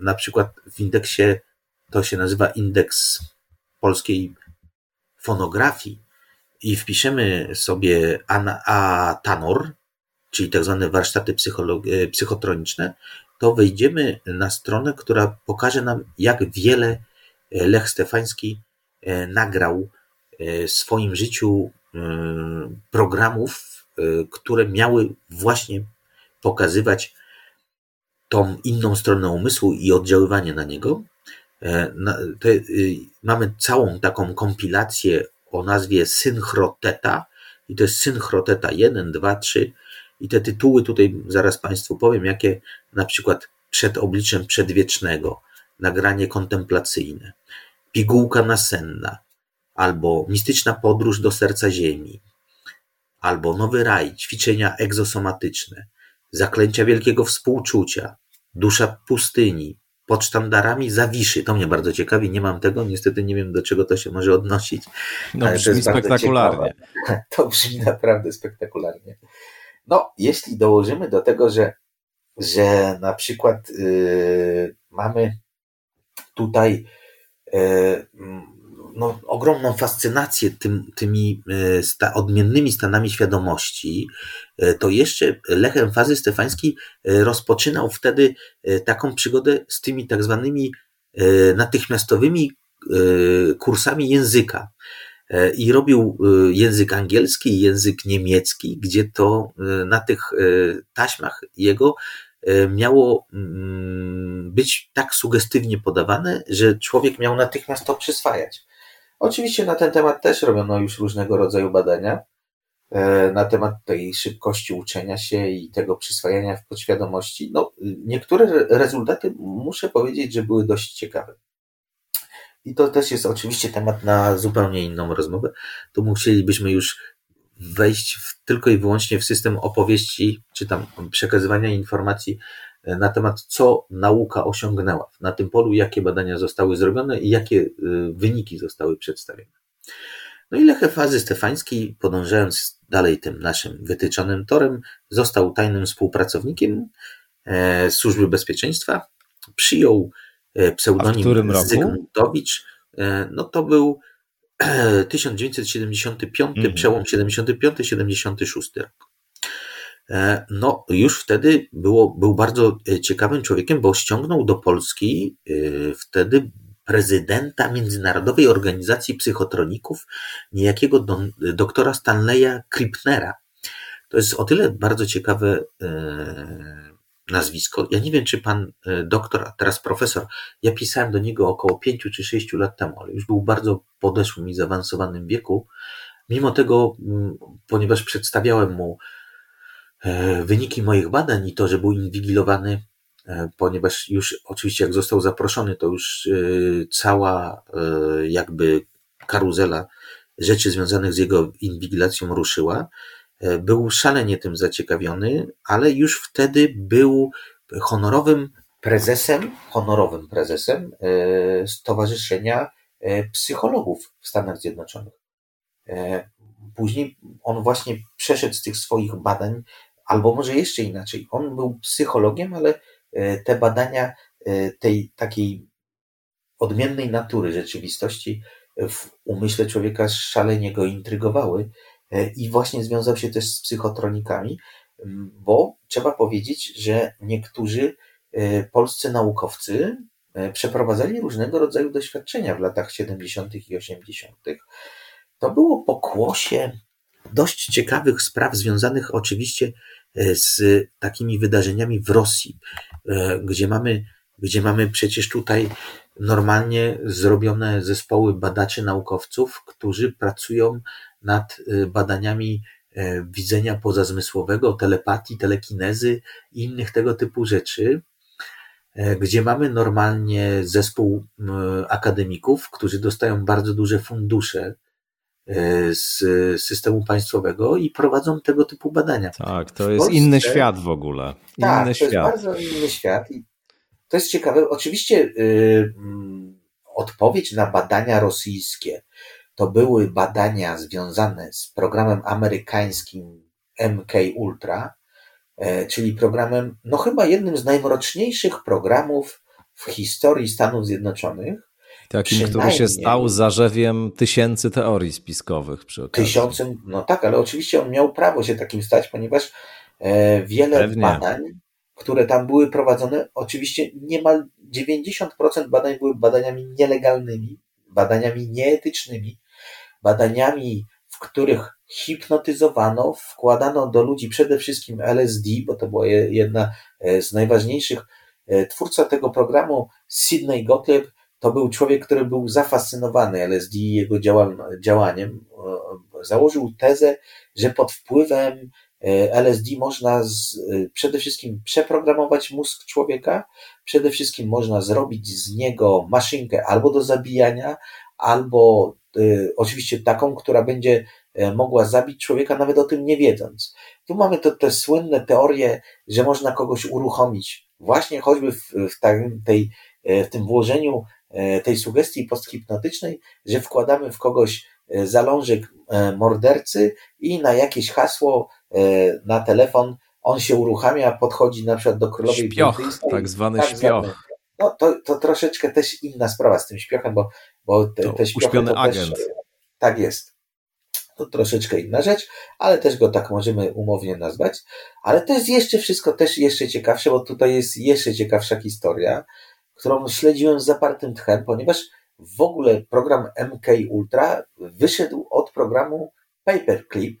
na przykład w indeksie, to się nazywa indeks polskiej fonografii i wpiszemy sobie a, Tanor, czyli tak zwane warsztaty psychotroniczne, to wejdziemy na stronę, która pokaże nam, jak wiele Lech Stefański nagrał w swoim życiu programów, które miały właśnie pokazywać tą inną stronę umysłu i oddziaływanie na niego. E, mamy całą taką kompilację o nazwie Synchroteta i to jest Synchroteta 1, 2, 3 i te tytuły tutaj zaraz Państwu powiem, jakie na przykład przed obliczem przedwiecznego, nagranie kontemplacyjne, pigułka nasenna, albo mistyczna podróż do serca ziemi, albo nowy raj, ćwiczenia egzosomatyczne, Zaklęcia wielkiego współczucia, Dusza pustyni, pod sztandarami Zawiszy. To mnie bardzo ciekawi, nie mam tego, niestety nie wiem do czego to się może odnosić. No ale brzmi spektakularnie. [LAUGHS] To brzmi naprawdę spektakularnie. No, jeśli dołożymy do tego, że, że na przykład yy, mamy tutaj no, ogromną fascynację tym, tymi e, sta, odmiennymi stanami świadomości, e, to jeszcze Lech Emfazy Stefański e, rozpoczynał wtedy taką przygodę z tymi tak zwanymi natychmiastowymi kursami języka. I robił język angielski język niemiecki, gdzie to na tych taśmach jego miało mm, być tak sugestywnie podawane, że człowiek miał natychmiast to przyswajać. Oczywiście na ten temat też robiono już różnego rodzaju badania e, na temat tej szybkości uczenia się i tego przyswajania w podświadomości. No, niektóre rezultaty muszę powiedzieć, że były dość ciekawe. I to też jest oczywiście temat na zupełnie inną rozmowę. Tu musielibyśmy już wejść w, tylko i wyłącznie w system opowieści, czy tam przekazywania informacji na temat, co nauka osiągnęła na tym polu, jakie badania zostały zrobione i jakie y, wyniki zostały przedstawione. No i Lech Fazy Stefański, podążając dalej tym naszym wytyczonym torem, został tajnym współpracownikiem e, Służby Bezpieczeństwa, przyjął e, pseudonim Zygmuntowicz, e, no to był [CLEARS THROAT] 1975, mm. przełom 75-76 rok. E, no już wtedy było, był bardzo e, ciekawym człowiekiem, bo ściągnął do Polski e, wtedy prezydenta Międzynarodowej Organizacji Psychotroników, niejakiego don, doktora Stanleya Kripnera. To jest o tyle bardzo ciekawe nazwisko. Ja nie wiem, czy pan doktor, a teraz profesor, ja pisałem do niego około pięciu czy sześciu lat temu, ale już był bardzo podeszłym i zaawansowanym wieku. Mimo tego, ponieważ przedstawiałem mu E, wyniki moich badań i to, że był inwigilowany, e, ponieważ już oczywiście jak został zaproszony, to już e, cała jakby karuzela rzeczy związanych z jego inwigilacją ruszyła. Był szalenie tym zaciekawiony, ale już wtedy był honorowym prezesem, honorowym prezesem Stowarzyszenia Psychologów w Stanach Zjednoczonych. Później on właśnie przeszedł z tych swoich badań Albo może jeszcze inaczej, on był psychologiem, ale e, te badania e, tej takiej odmiennej natury rzeczywistości w umyśle człowieka szalenie go intrygowały e, i właśnie związał się też z psychotronikami, bo trzeba powiedzieć, że niektórzy polscy naukowcy przeprowadzali różnego rodzaju doświadczenia w latach 70. i 80. To było pokłosie dość ciekawych spraw związanych oczywiście E, z takimi wydarzeniami w Rosji, e, gdzie mamy, gdzie mamy przecież tutaj normalnie zrobione zespoły badaczy naukowców, którzy pracują nad e, badaniami widzenia pozazmysłowego, telepatii, telekinezy i innych tego typu rzeczy, gdzie mamy normalnie zespół akademików, którzy dostają bardzo duże fundusze E, z systemu państwowego i prowadzą tego typu badania. Tak, to w jest Polsce, inny świat w ogóle. Tak, inny to świat. jest bardzo inny świat. I to jest ciekawe. Oczywiście yy, odpowiedź na badania rosyjskie to były badania związane z programem amerykańskim MK Ultra, yy, czyli programem, no chyba jednym z najmroczniejszych programów w historii Stanów Zjednoczonych, Takim, który się stał zarzewiem tysięcy teorii spiskowych przy okazji. Tysiącem, no tak, ale oczywiście on miał prawo się takim stać, ponieważ e, wiele Pewnie. badań, które tam były prowadzone, oczywiście niemal 90% badań były badaniami nielegalnymi, badaniami nieetycznymi, badaniami, w których hipnotyzowano, wkładano do ludzi przede wszystkim LSD, bo to była jedna e, z najważniejszych. E, twórca tego programu, Sidney Gottlieb, to był człowiek, który był zafascynowany LSD i jego działaniem. Założył tezę, że pod wpływem e, LSD można z, przede wszystkim przeprogramować mózg człowieka, przede wszystkim można zrobić z niego maszynkę albo do zabijania, albo y, oczywiście taką, która będzie mogła zabić człowieka, nawet o tym nie wiedząc. Tu mamy to, te słynne teorie, że można kogoś uruchomić właśnie choćby w, w, tej, w tym włożeniu tej sugestii posthipnotycznej, że wkładamy w kogoś zalążek mordercy i na jakieś hasło na telefon on się uruchamia, podchodzi na przykład do królowej Śpioch, tak zwany tak śpioch. No to, to troszeczkę też inna sprawa z tym śpiochem, bo, bo te, te śpiochy uśpiony to agent. Też, tak jest. To troszeczkę inna rzecz, ale też go tak możemy umownie nazwać. Ale to jest jeszcze wszystko też jeszcze ciekawsze, bo tutaj jest jeszcze ciekawsza historia, którą śledziłem z zapartym tchem, ponieważ w ogóle program MK Ultra wyszedł od programu Paperclip,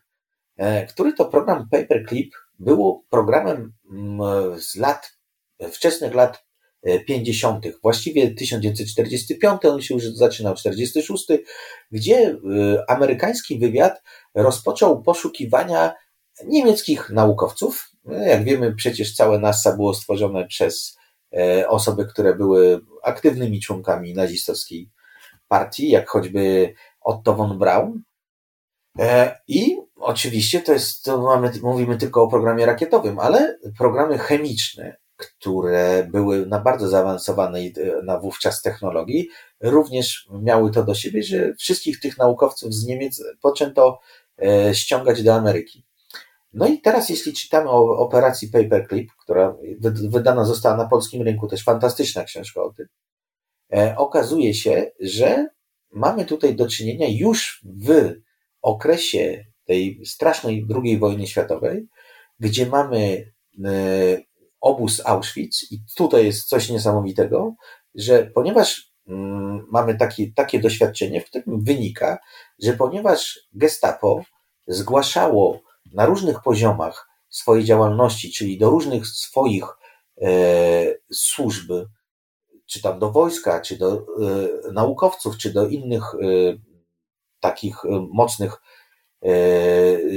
e, który to program Paperclip był programem mm, z lat, wczesnych lat 50., e, właściwie 1945, on się już zaczynał 46, gdzie e, amerykański wywiad rozpoczął poszukiwania niemieckich naukowców. Jak wiemy, przecież całe NASA było stworzone przez e, osoby, które były aktywnymi członkami nazistowskiej partii, jak choćby Otto von Braun. I oczywiście to jest, to mamy, mówimy tylko o programie rakietowym, ale programy chemiczne, które były na bardzo zaawansowanej e, na wówczas technologii, również miały to do siebie, że wszystkich tych naukowców z Niemiec poczęto e, ściągać do Ameryki. No i teraz, jeśli czytamy o operacji Paperclip, która wydana została na polskim rynku, też fantastyczna książka o tym, e, okazuje się, że mamy tutaj do czynienia już w okresie tej strasznej II wojny światowej, gdzie mamy obóz Auschwitz i tutaj jest coś niesamowitego, że ponieważ mm, mamy taki, takie doświadczenie, w którym wynika, że ponieważ Gestapo zgłaszało na różnych poziomach swojej działalności, czyli do różnych swoich e, służb, czy tam do wojska, czy do e, naukowców, czy do innych e, takich e, mocnych e,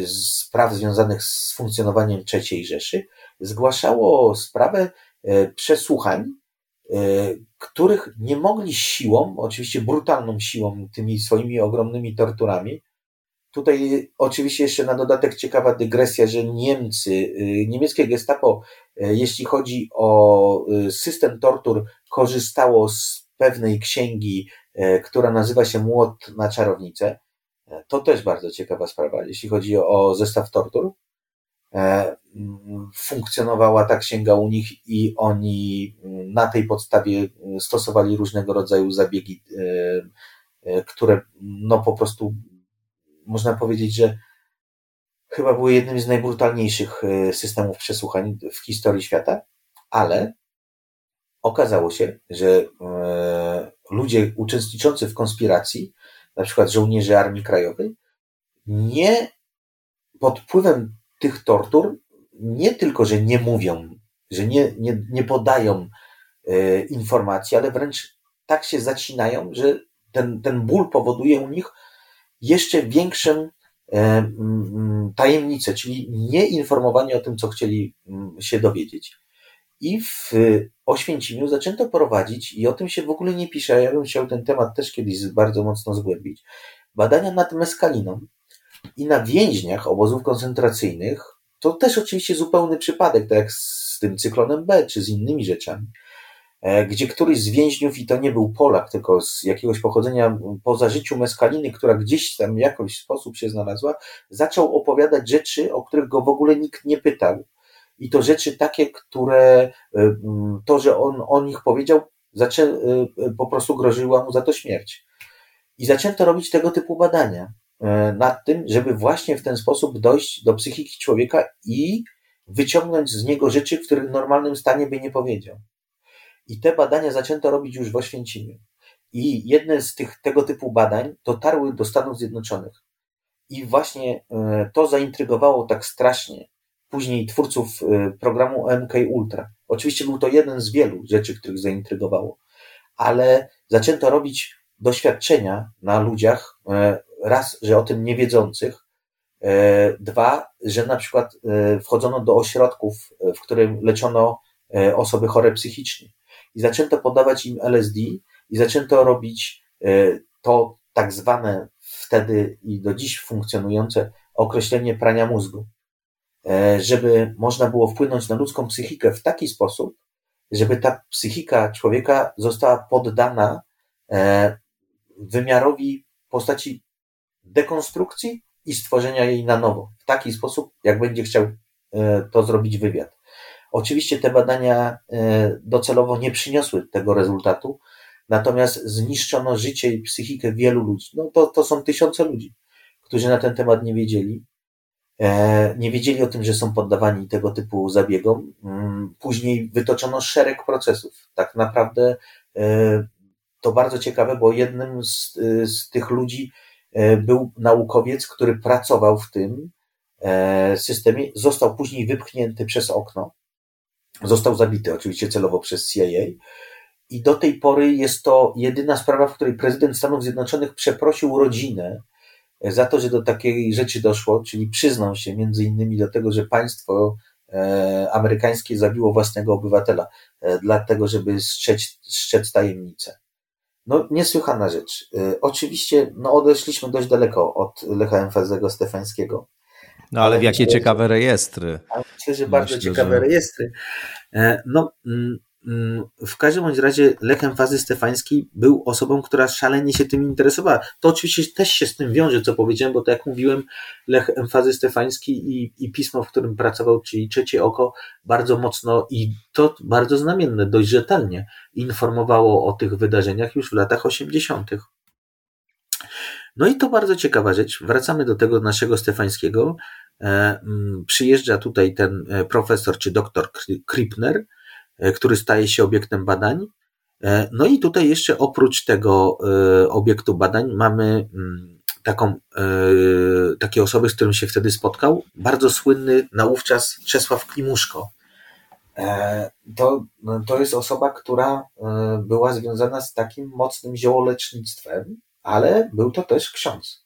spraw związanych z funkcjonowaniem III Rzeszy, zgłaszało sprawę e, przesłuchań, e, których nie mogli siłą, oczywiście brutalną siłą, tymi swoimi ogromnymi torturami. Tutaj oczywiście jeszcze na dodatek ciekawa dygresja, że Niemcy, e, niemieckie gestapo, jeśli chodzi o system tortur, korzystało z pewnej księgi, która nazywa się Młot na czarownicę. To też bardzo ciekawa sprawa, jeśli chodzi o zestaw tortur. E, funkcjonowała ta księga u nich i oni na tej podstawie stosowali różnego rodzaju zabiegi, e, e, które no po prostu można powiedzieć, że chyba były jednym z najbrutalniejszych systemów przesłuchań w historii świata, ale okazało się, że ludzie uczestniczący w konspiracji, na przykład żołnierze Armii Krajowej, nie pod wpływem tych tortur nie tylko, że nie mówią, że nie, nie, nie podają e, informacji, ale wręcz tak się zacinają, że ten, ten ból powoduje u nich jeszcze większą e, tajemnicę, czyli nieinformowanie o tym, co chcieli się dowiedzieć. I w Oświęcimiu zaczęto prowadzić, i o tym się w ogóle nie pisze, ja bym chciał ten temat też kiedyś bardzo mocno zgłębić, badania nad meskaliną, i na więźniach obozów koncentracyjnych, to też oczywiście zupełny przypadek, tak jak z tym cyklonem B, czy z innymi rzeczami, e, gdzie któryś z więźniów, i to nie był Polak, tylko z jakiegoś pochodzenia po zażyciu meskaliny, która gdzieś tam w jakiś sposób się znalazła, zaczął opowiadać rzeczy, o których go w ogóle nikt nie pytał. I to rzeczy takie, które e, to, że on o nich powiedział, zaczę, e, po prostu groziła mu za to śmierć. I zaczęto robić tego typu badania. E, nad tym, żeby właśnie w ten sposób dojść do psychiki człowieka i wyciągnąć z niego rzeczy, których w normalnym stanie by nie powiedział. I te badania zaczęto robić już w Oświęcimiu. I jedne z tych, tego typu badań dotarły do Stanów Zjednoczonych. I właśnie e, to zaintrygowało tak strasznie później twórców e, programu MK Ultra. Oczywiście był to jeden z wielu rzeczy, których zaintrygowało, ale zaczęto robić doświadczenia na ludziach raz, że o tym niewiedzących, e, dwa, że na przykład e, wchodzono do ośrodków, w którym leczono e, osoby chore psychicznie. I zaczęto podawać im LSD i zaczęto robić to tak zwane wtedy i do dziś funkcjonujące określenie prania mózgu, żeby można było wpłynąć na ludzką psychikę w taki sposób, żeby ta psychika człowieka została poddana e, wymiarowi postaci dekonstrukcji i stworzenia jej na nowo, w taki sposób, jak będzie chciał e, to zrobić wywiad. Oczywiście te badania e, docelowo nie przyniosły tego rezultatu, natomiast zniszczono życie i psychikę wielu ludzi. No to, to są tysiące ludzi, którzy na ten temat nie wiedzieli. E, nie wiedzieli o tym, że są poddawani tego typu zabiegom. Mm, później wytoczono szereg procesów. Tak naprawdę to bardzo ciekawe, bo jednym z, z tych ludzi był naukowiec, który pracował w tym systemie, został później wypchnięty przez okno Został zabity oczywiście celowo przez CIA. I do tej pory jest to jedyna sprawa, w której prezydent Stanów Zjednoczonych przeprosił rodzinę za to, że do takiej rzeczy doszło, czyli przyznał się między innymi do tego, że państwo e, amerykańskie zabiło własnego obywatela, e, dlatego żeby strzec, strzec tajemnicę. No, niesłychana rzecz. E, oczywiście, no, odeszliśmy dość daleko od Lecha Emfazego Stefańskiego. No ale w jakie myślę, ciekawe rejestry. Myślę, że bardzo myślę, ciekawe że... rejestry. E, no, mm, w każdym bądź razie Lech Emfazy Stefański był osobą, która szalenie się tym interesowała. To oczywiście też się z tym wiąże, co powiedziałem, bo tak jak mówiłem, Lech Emfazy Stefański i, i pismo, w którym pracował, czyli Trzecie Oko, bardzo mocno i to bardzo znamienne, dość rzetelnie informowało o tych wydarzeniach już w latach 80. No i to bardzo ciekawa rzecz. Wracamy do tego naszego Stefańskiego. E, mm, przyjeżdża tutaj ten e, profesor czy doktor Kripner, który staje się obiektem badań. No i tutaj jeszcze oprócz tego obiektu badań mamy mm, taką, takie osoby, z którym się wtedy spotkał. Bardzo słynny naówczas Czesław Klimuszko. To, to jest osoba, która była związana z takim mocnym ziołolecznictwem, ale był to też ksiądz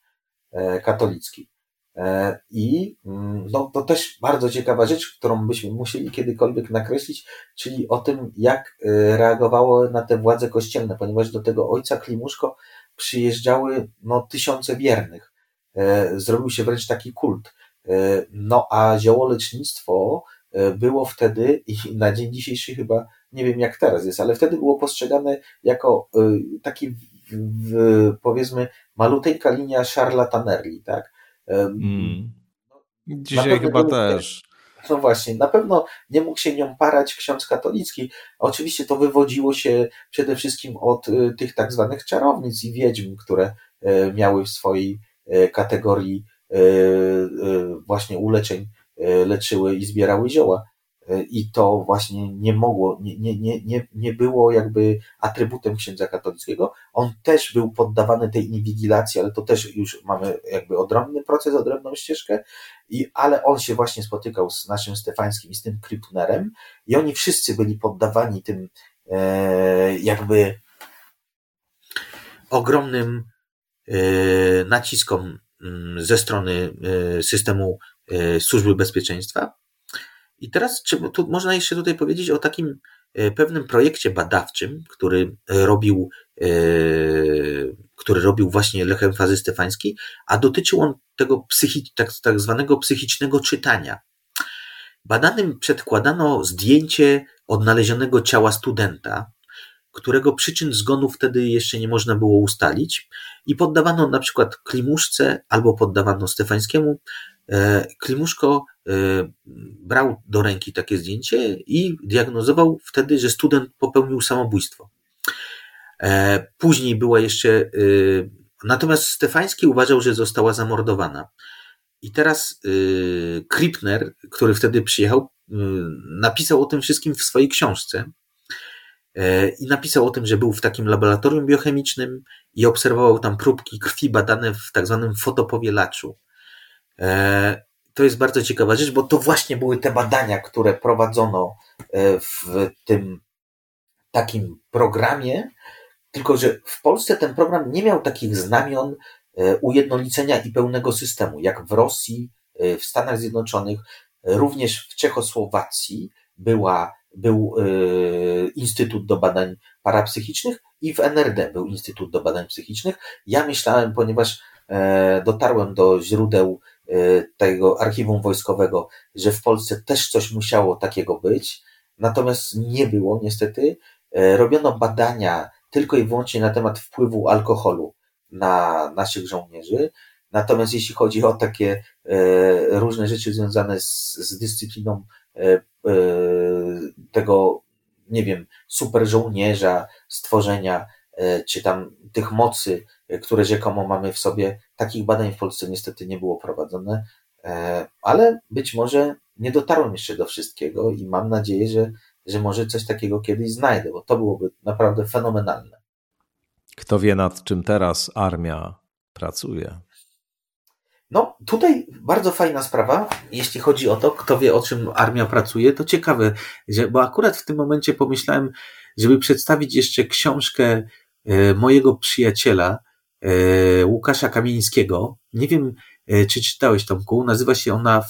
katolicki. E, I mm, no, to też bardzo ciekawa rzecz, którą byśmy musieli kiedykolwiek nakreślić, czyli o tym, jak e, reagowało na te władze kościelne, ponieważ do tego ojca Klimuszko przyjeżdżały no, tysiące wiernych. E, zrobił się wręcz taki kult. No a ziołolecznictwo było wtedy i na dzień dzisiejszy chyba, nie wiem jak teraz jest, ale wtedy było postrzegane jako taki, powiedzmy, maluteńka linia szarlatanerli, tak? Mm. Dzisiaj chyba też. No właśnie, na pewno nie mógł się nią parać ksiądz katolicki. Oczywiście to wywodziło się przede wszystkim od y, tych tak zwanych czarownic i wiedźm, które y, miały w swojej y, kategorii właśnie uleczeń leczyły i zbierały zioła. I to właśnie nie mogło, nie, nie, nie, nie było jakby atrybutem księdza katolickiego. On też był poddawany tej inwigilacji, ale to też już mamy jakby odrębny proces, odrębną ścieżkę, i, ale on się właśnie spotykał z naszym Stefańskim i z tym Krypnerem i oni wszyscy byli poddawani tym e, jakby ogromnym e, naciskom mm, ze strony e, systemu e, służby bezpieczeństwa i teraz czy, tu można jeszcze tutaj powiedzieć o takim e, pewnym projekcie badawczym, który robił, e, który robił właśnie Lechem Fazy Stefański, a dotyczył on tego psychi, tak, tak zwanego psychicznego czytania. Badanym przedkładano zdjęcie odnalezionego ciała studenta, którego przyczyn zgonu wtedy jeszcze nie można było ustalić i poddawano na przykład Klimuszce albo poddawano Stefańskiemu. E, Klimuszko e, brał do ręki takie zdjęcie i diagnozował wtedy, że student popełnił samobójstwo. E, później była jeszcze, natomiast Stefański uważał, że została zamordowana. I teraz Kripner, który wtedy przyjechał, napisał o tym wszystkim w swojej książce. I napisał o tym, że był w takim laboratorium biochemicznym i obserwował tam próbki krwi badane w tak zwanym fotopowielaczu. To jest bardzo ciekawa rzecz, bo to właśnie były te badania, które prowadzono e, w tym takim programie, tylko że w Polsce ten program nie miał takich znamion e, ujednolicenia i pełnego systemu, jak w Rosji, e, w Stanach Zjednoczonych, również w Czechosłowacji była, był Instytut do Badań Parapsychicznych i w NRD był Instytut do Badań Psychicznych. Ja myślałem, ponieważ dotarłem do źródeł tego archiwum wojskowego, że w Polsce też coś musiało takiego być, natomiast nie było niestety. E, robiono badania tylko i wyłącznie na temat wpływu alkoholu na naszych żołnierzy. Natomiast jeśli chodzi o takie e, różne rzeczy związane z, z dyscypliną e, tego, nie wiem, super żołnierza, stworzenia, czy tam tych mocy, które rzekomo mamy w sobie, takich badań w Polsce niestety nie było prowadzone, ale być może nie dotarłem jeszcze do wszystkiego i mam nadzieję, że, że może coś takiego kiedyś znajdę, bo to byłoby naprawdę fenomenalne. Kto wie, nad czym teraz armia pracuje? No, tutaj bardzo fajna sprawa, jeśli chodzi o to, kto wie, o czym armia pracuje. To ciekawe, że, bo akurat w tym momencie pomyślałem, żeby przedstawić jeszcze książkę e, mojego przyjaciela, e, Łukasza Kamieńskiego. Nie wiem, e, czy czytałeś Tomku, nazywa się ona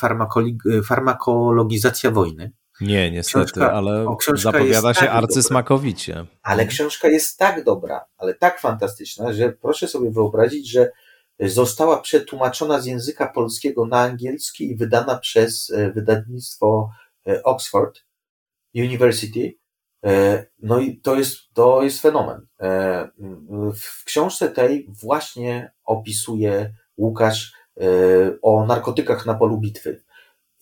Farmakologizacja wojny. Nie, niestety, książka, ale zapowiada się tak arcysmakowicie. Dobra. Ale książka jest tak dobra, ale tak fantastyczna, że proszę sobie wyobrazić, że została przetłumaczona z języka polskiego na angielski i wydana przez e, wydawnictwo e, Oxford University. E, no i to jest, to jest fenomen. W książce tej właśnie opisuje Łukasz o narkotykach na polu bitwy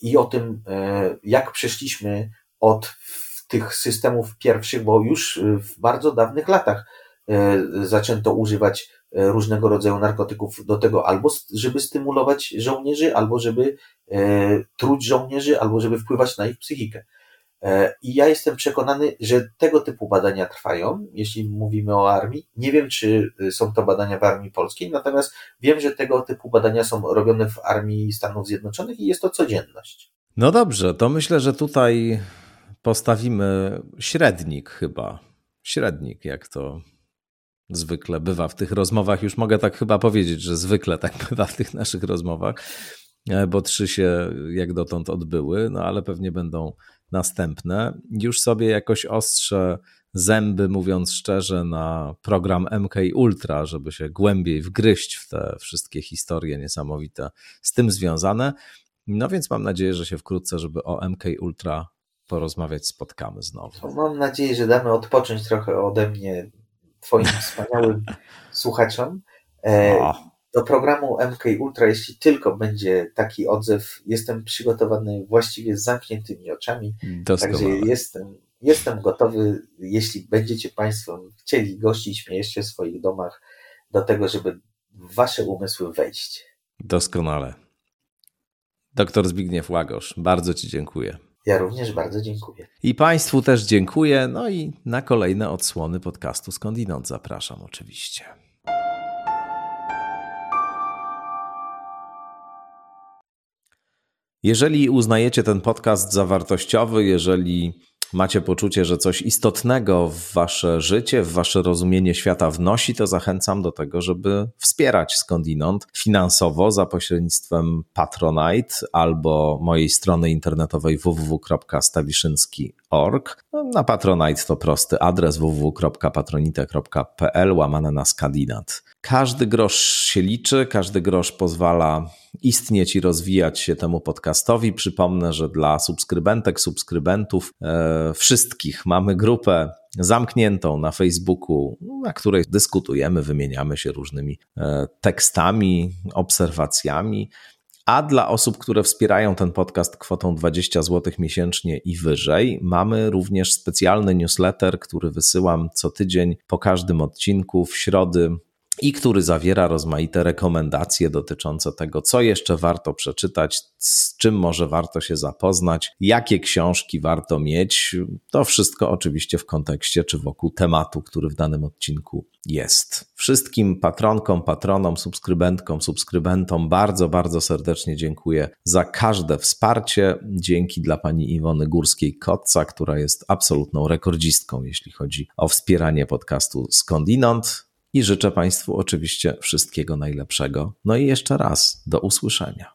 i o tym, e, jak przeszliśmy od tych systemów pierwszych, bo już w bardzo dawnych latach e, zaczęto używać e, różnego rodzaju narkotyków do tego, albo żeby stymulować żołnierzy, albo żeby truć żołnierzy, albo żeby wpływać na ich psychikę. E, I ja jestem przekonany, że tego typu badania trwają, jeśli mówimy o armii. Nie wiem, czy y, są to badania w armii polskiej, natomiast wiem, że tego typu badania są robione w armii Stanów Zjednoczonych i jest to codzienność. No dobrze, to myślę, że tutaj postawimy średnik chyba. Średnik, jak to zwykle bywa w tych rozmowach. Już mogę tak chyba powiedzieć, że zwykle tak [LAUGHS] bywa w tych naszych rozmowach, e, bo trzy się jak dotąd odbyły, no ale pewnie będą następne. Już sobie jakoś ostrzę zęby, mówiąc szczerze, na program MK Ultra, żeby się głębiej wgryźć w te wszystkie historie niesamowite z tym związane. No więc mam nadzieję, że się wkrótce, żeby o MK Ultra porozmawiać, spotkamy znowu. Mam nadzieję, że damy odpocząć trochę ode mnie Twoim wspaniałym [LAUGHS] słuchaczom. E, do programu MK Ultra, jeśli tylko będzie taki odzew, jestem przygotowany właściwie z zamkniętymi oczami. Doskonale. Także jestem, jestem gotowy, jeśli będziecie Państwo chcieli gościć mnie jeszcze w swoich domach, do tego, żeby w Wasze umysły wejść. Doskonale. Doktor Zbigniew Łagosz, bardzo Ci dziękuję. Ja również bardzo dziękuję. I Państwu też dziękuję. No i na kolejne odsłony podcastu Skądinąd zapraszam oczywiście. Jeżeli uznajecie ten podcast za wartościowy, jeżeli macie poczucie, że coś istotnego w wasze życie, w wasze rozumienie świata wnosi, to zachęcam do tego, żeby wspierać skądinąd finansowo za pośrednictwem Patronite albo mojej strony internetowej www.stawiszynski.org. No, na Patronite to prosty adres www.patronite.pl łamane na skandinat. Każdy grosz się liczy, każdy grosz pozwala istnieć i rozwijać się temu podcastowi. Przypomnę, że dla subskrybentek, subskrybentów, e, wszystkich mamy grupę zamkniętą na Facebooku, na której dyskutujemy, wymieniamy się różnymi e, tekstami, obserwacjami. A dla osób, które wspierają ten podcast kwotą 20 zł miesięcznie i wyżej, mamy również specjalny newsletter, który wysyłam co tydzień po każdym odcinku w środy i który zawiera rozmaite rekomendacje dotyczące tego, co jeszcze warto przeczytać, z czym może warto się zapoznać, jakie książki warto mieć. To wszystko oczywiście w kontekście czy wokół tematu, który w danym odcinku jest. Wszystkim patronkom, patronom, subskrybentkom, subskrybentom bardzo, bardzo serdecznie dziękuję za każde wsparcie. Dzięki dla pani Iwony Górskiej-Kotca, która jest absolutną rekordzistką, jeśli chodzi o wspieranie podcastu Skądinąd i życzę Państwu oczywiście wszystkiego najlepszego. No i jeszcze raz do usłyszenia.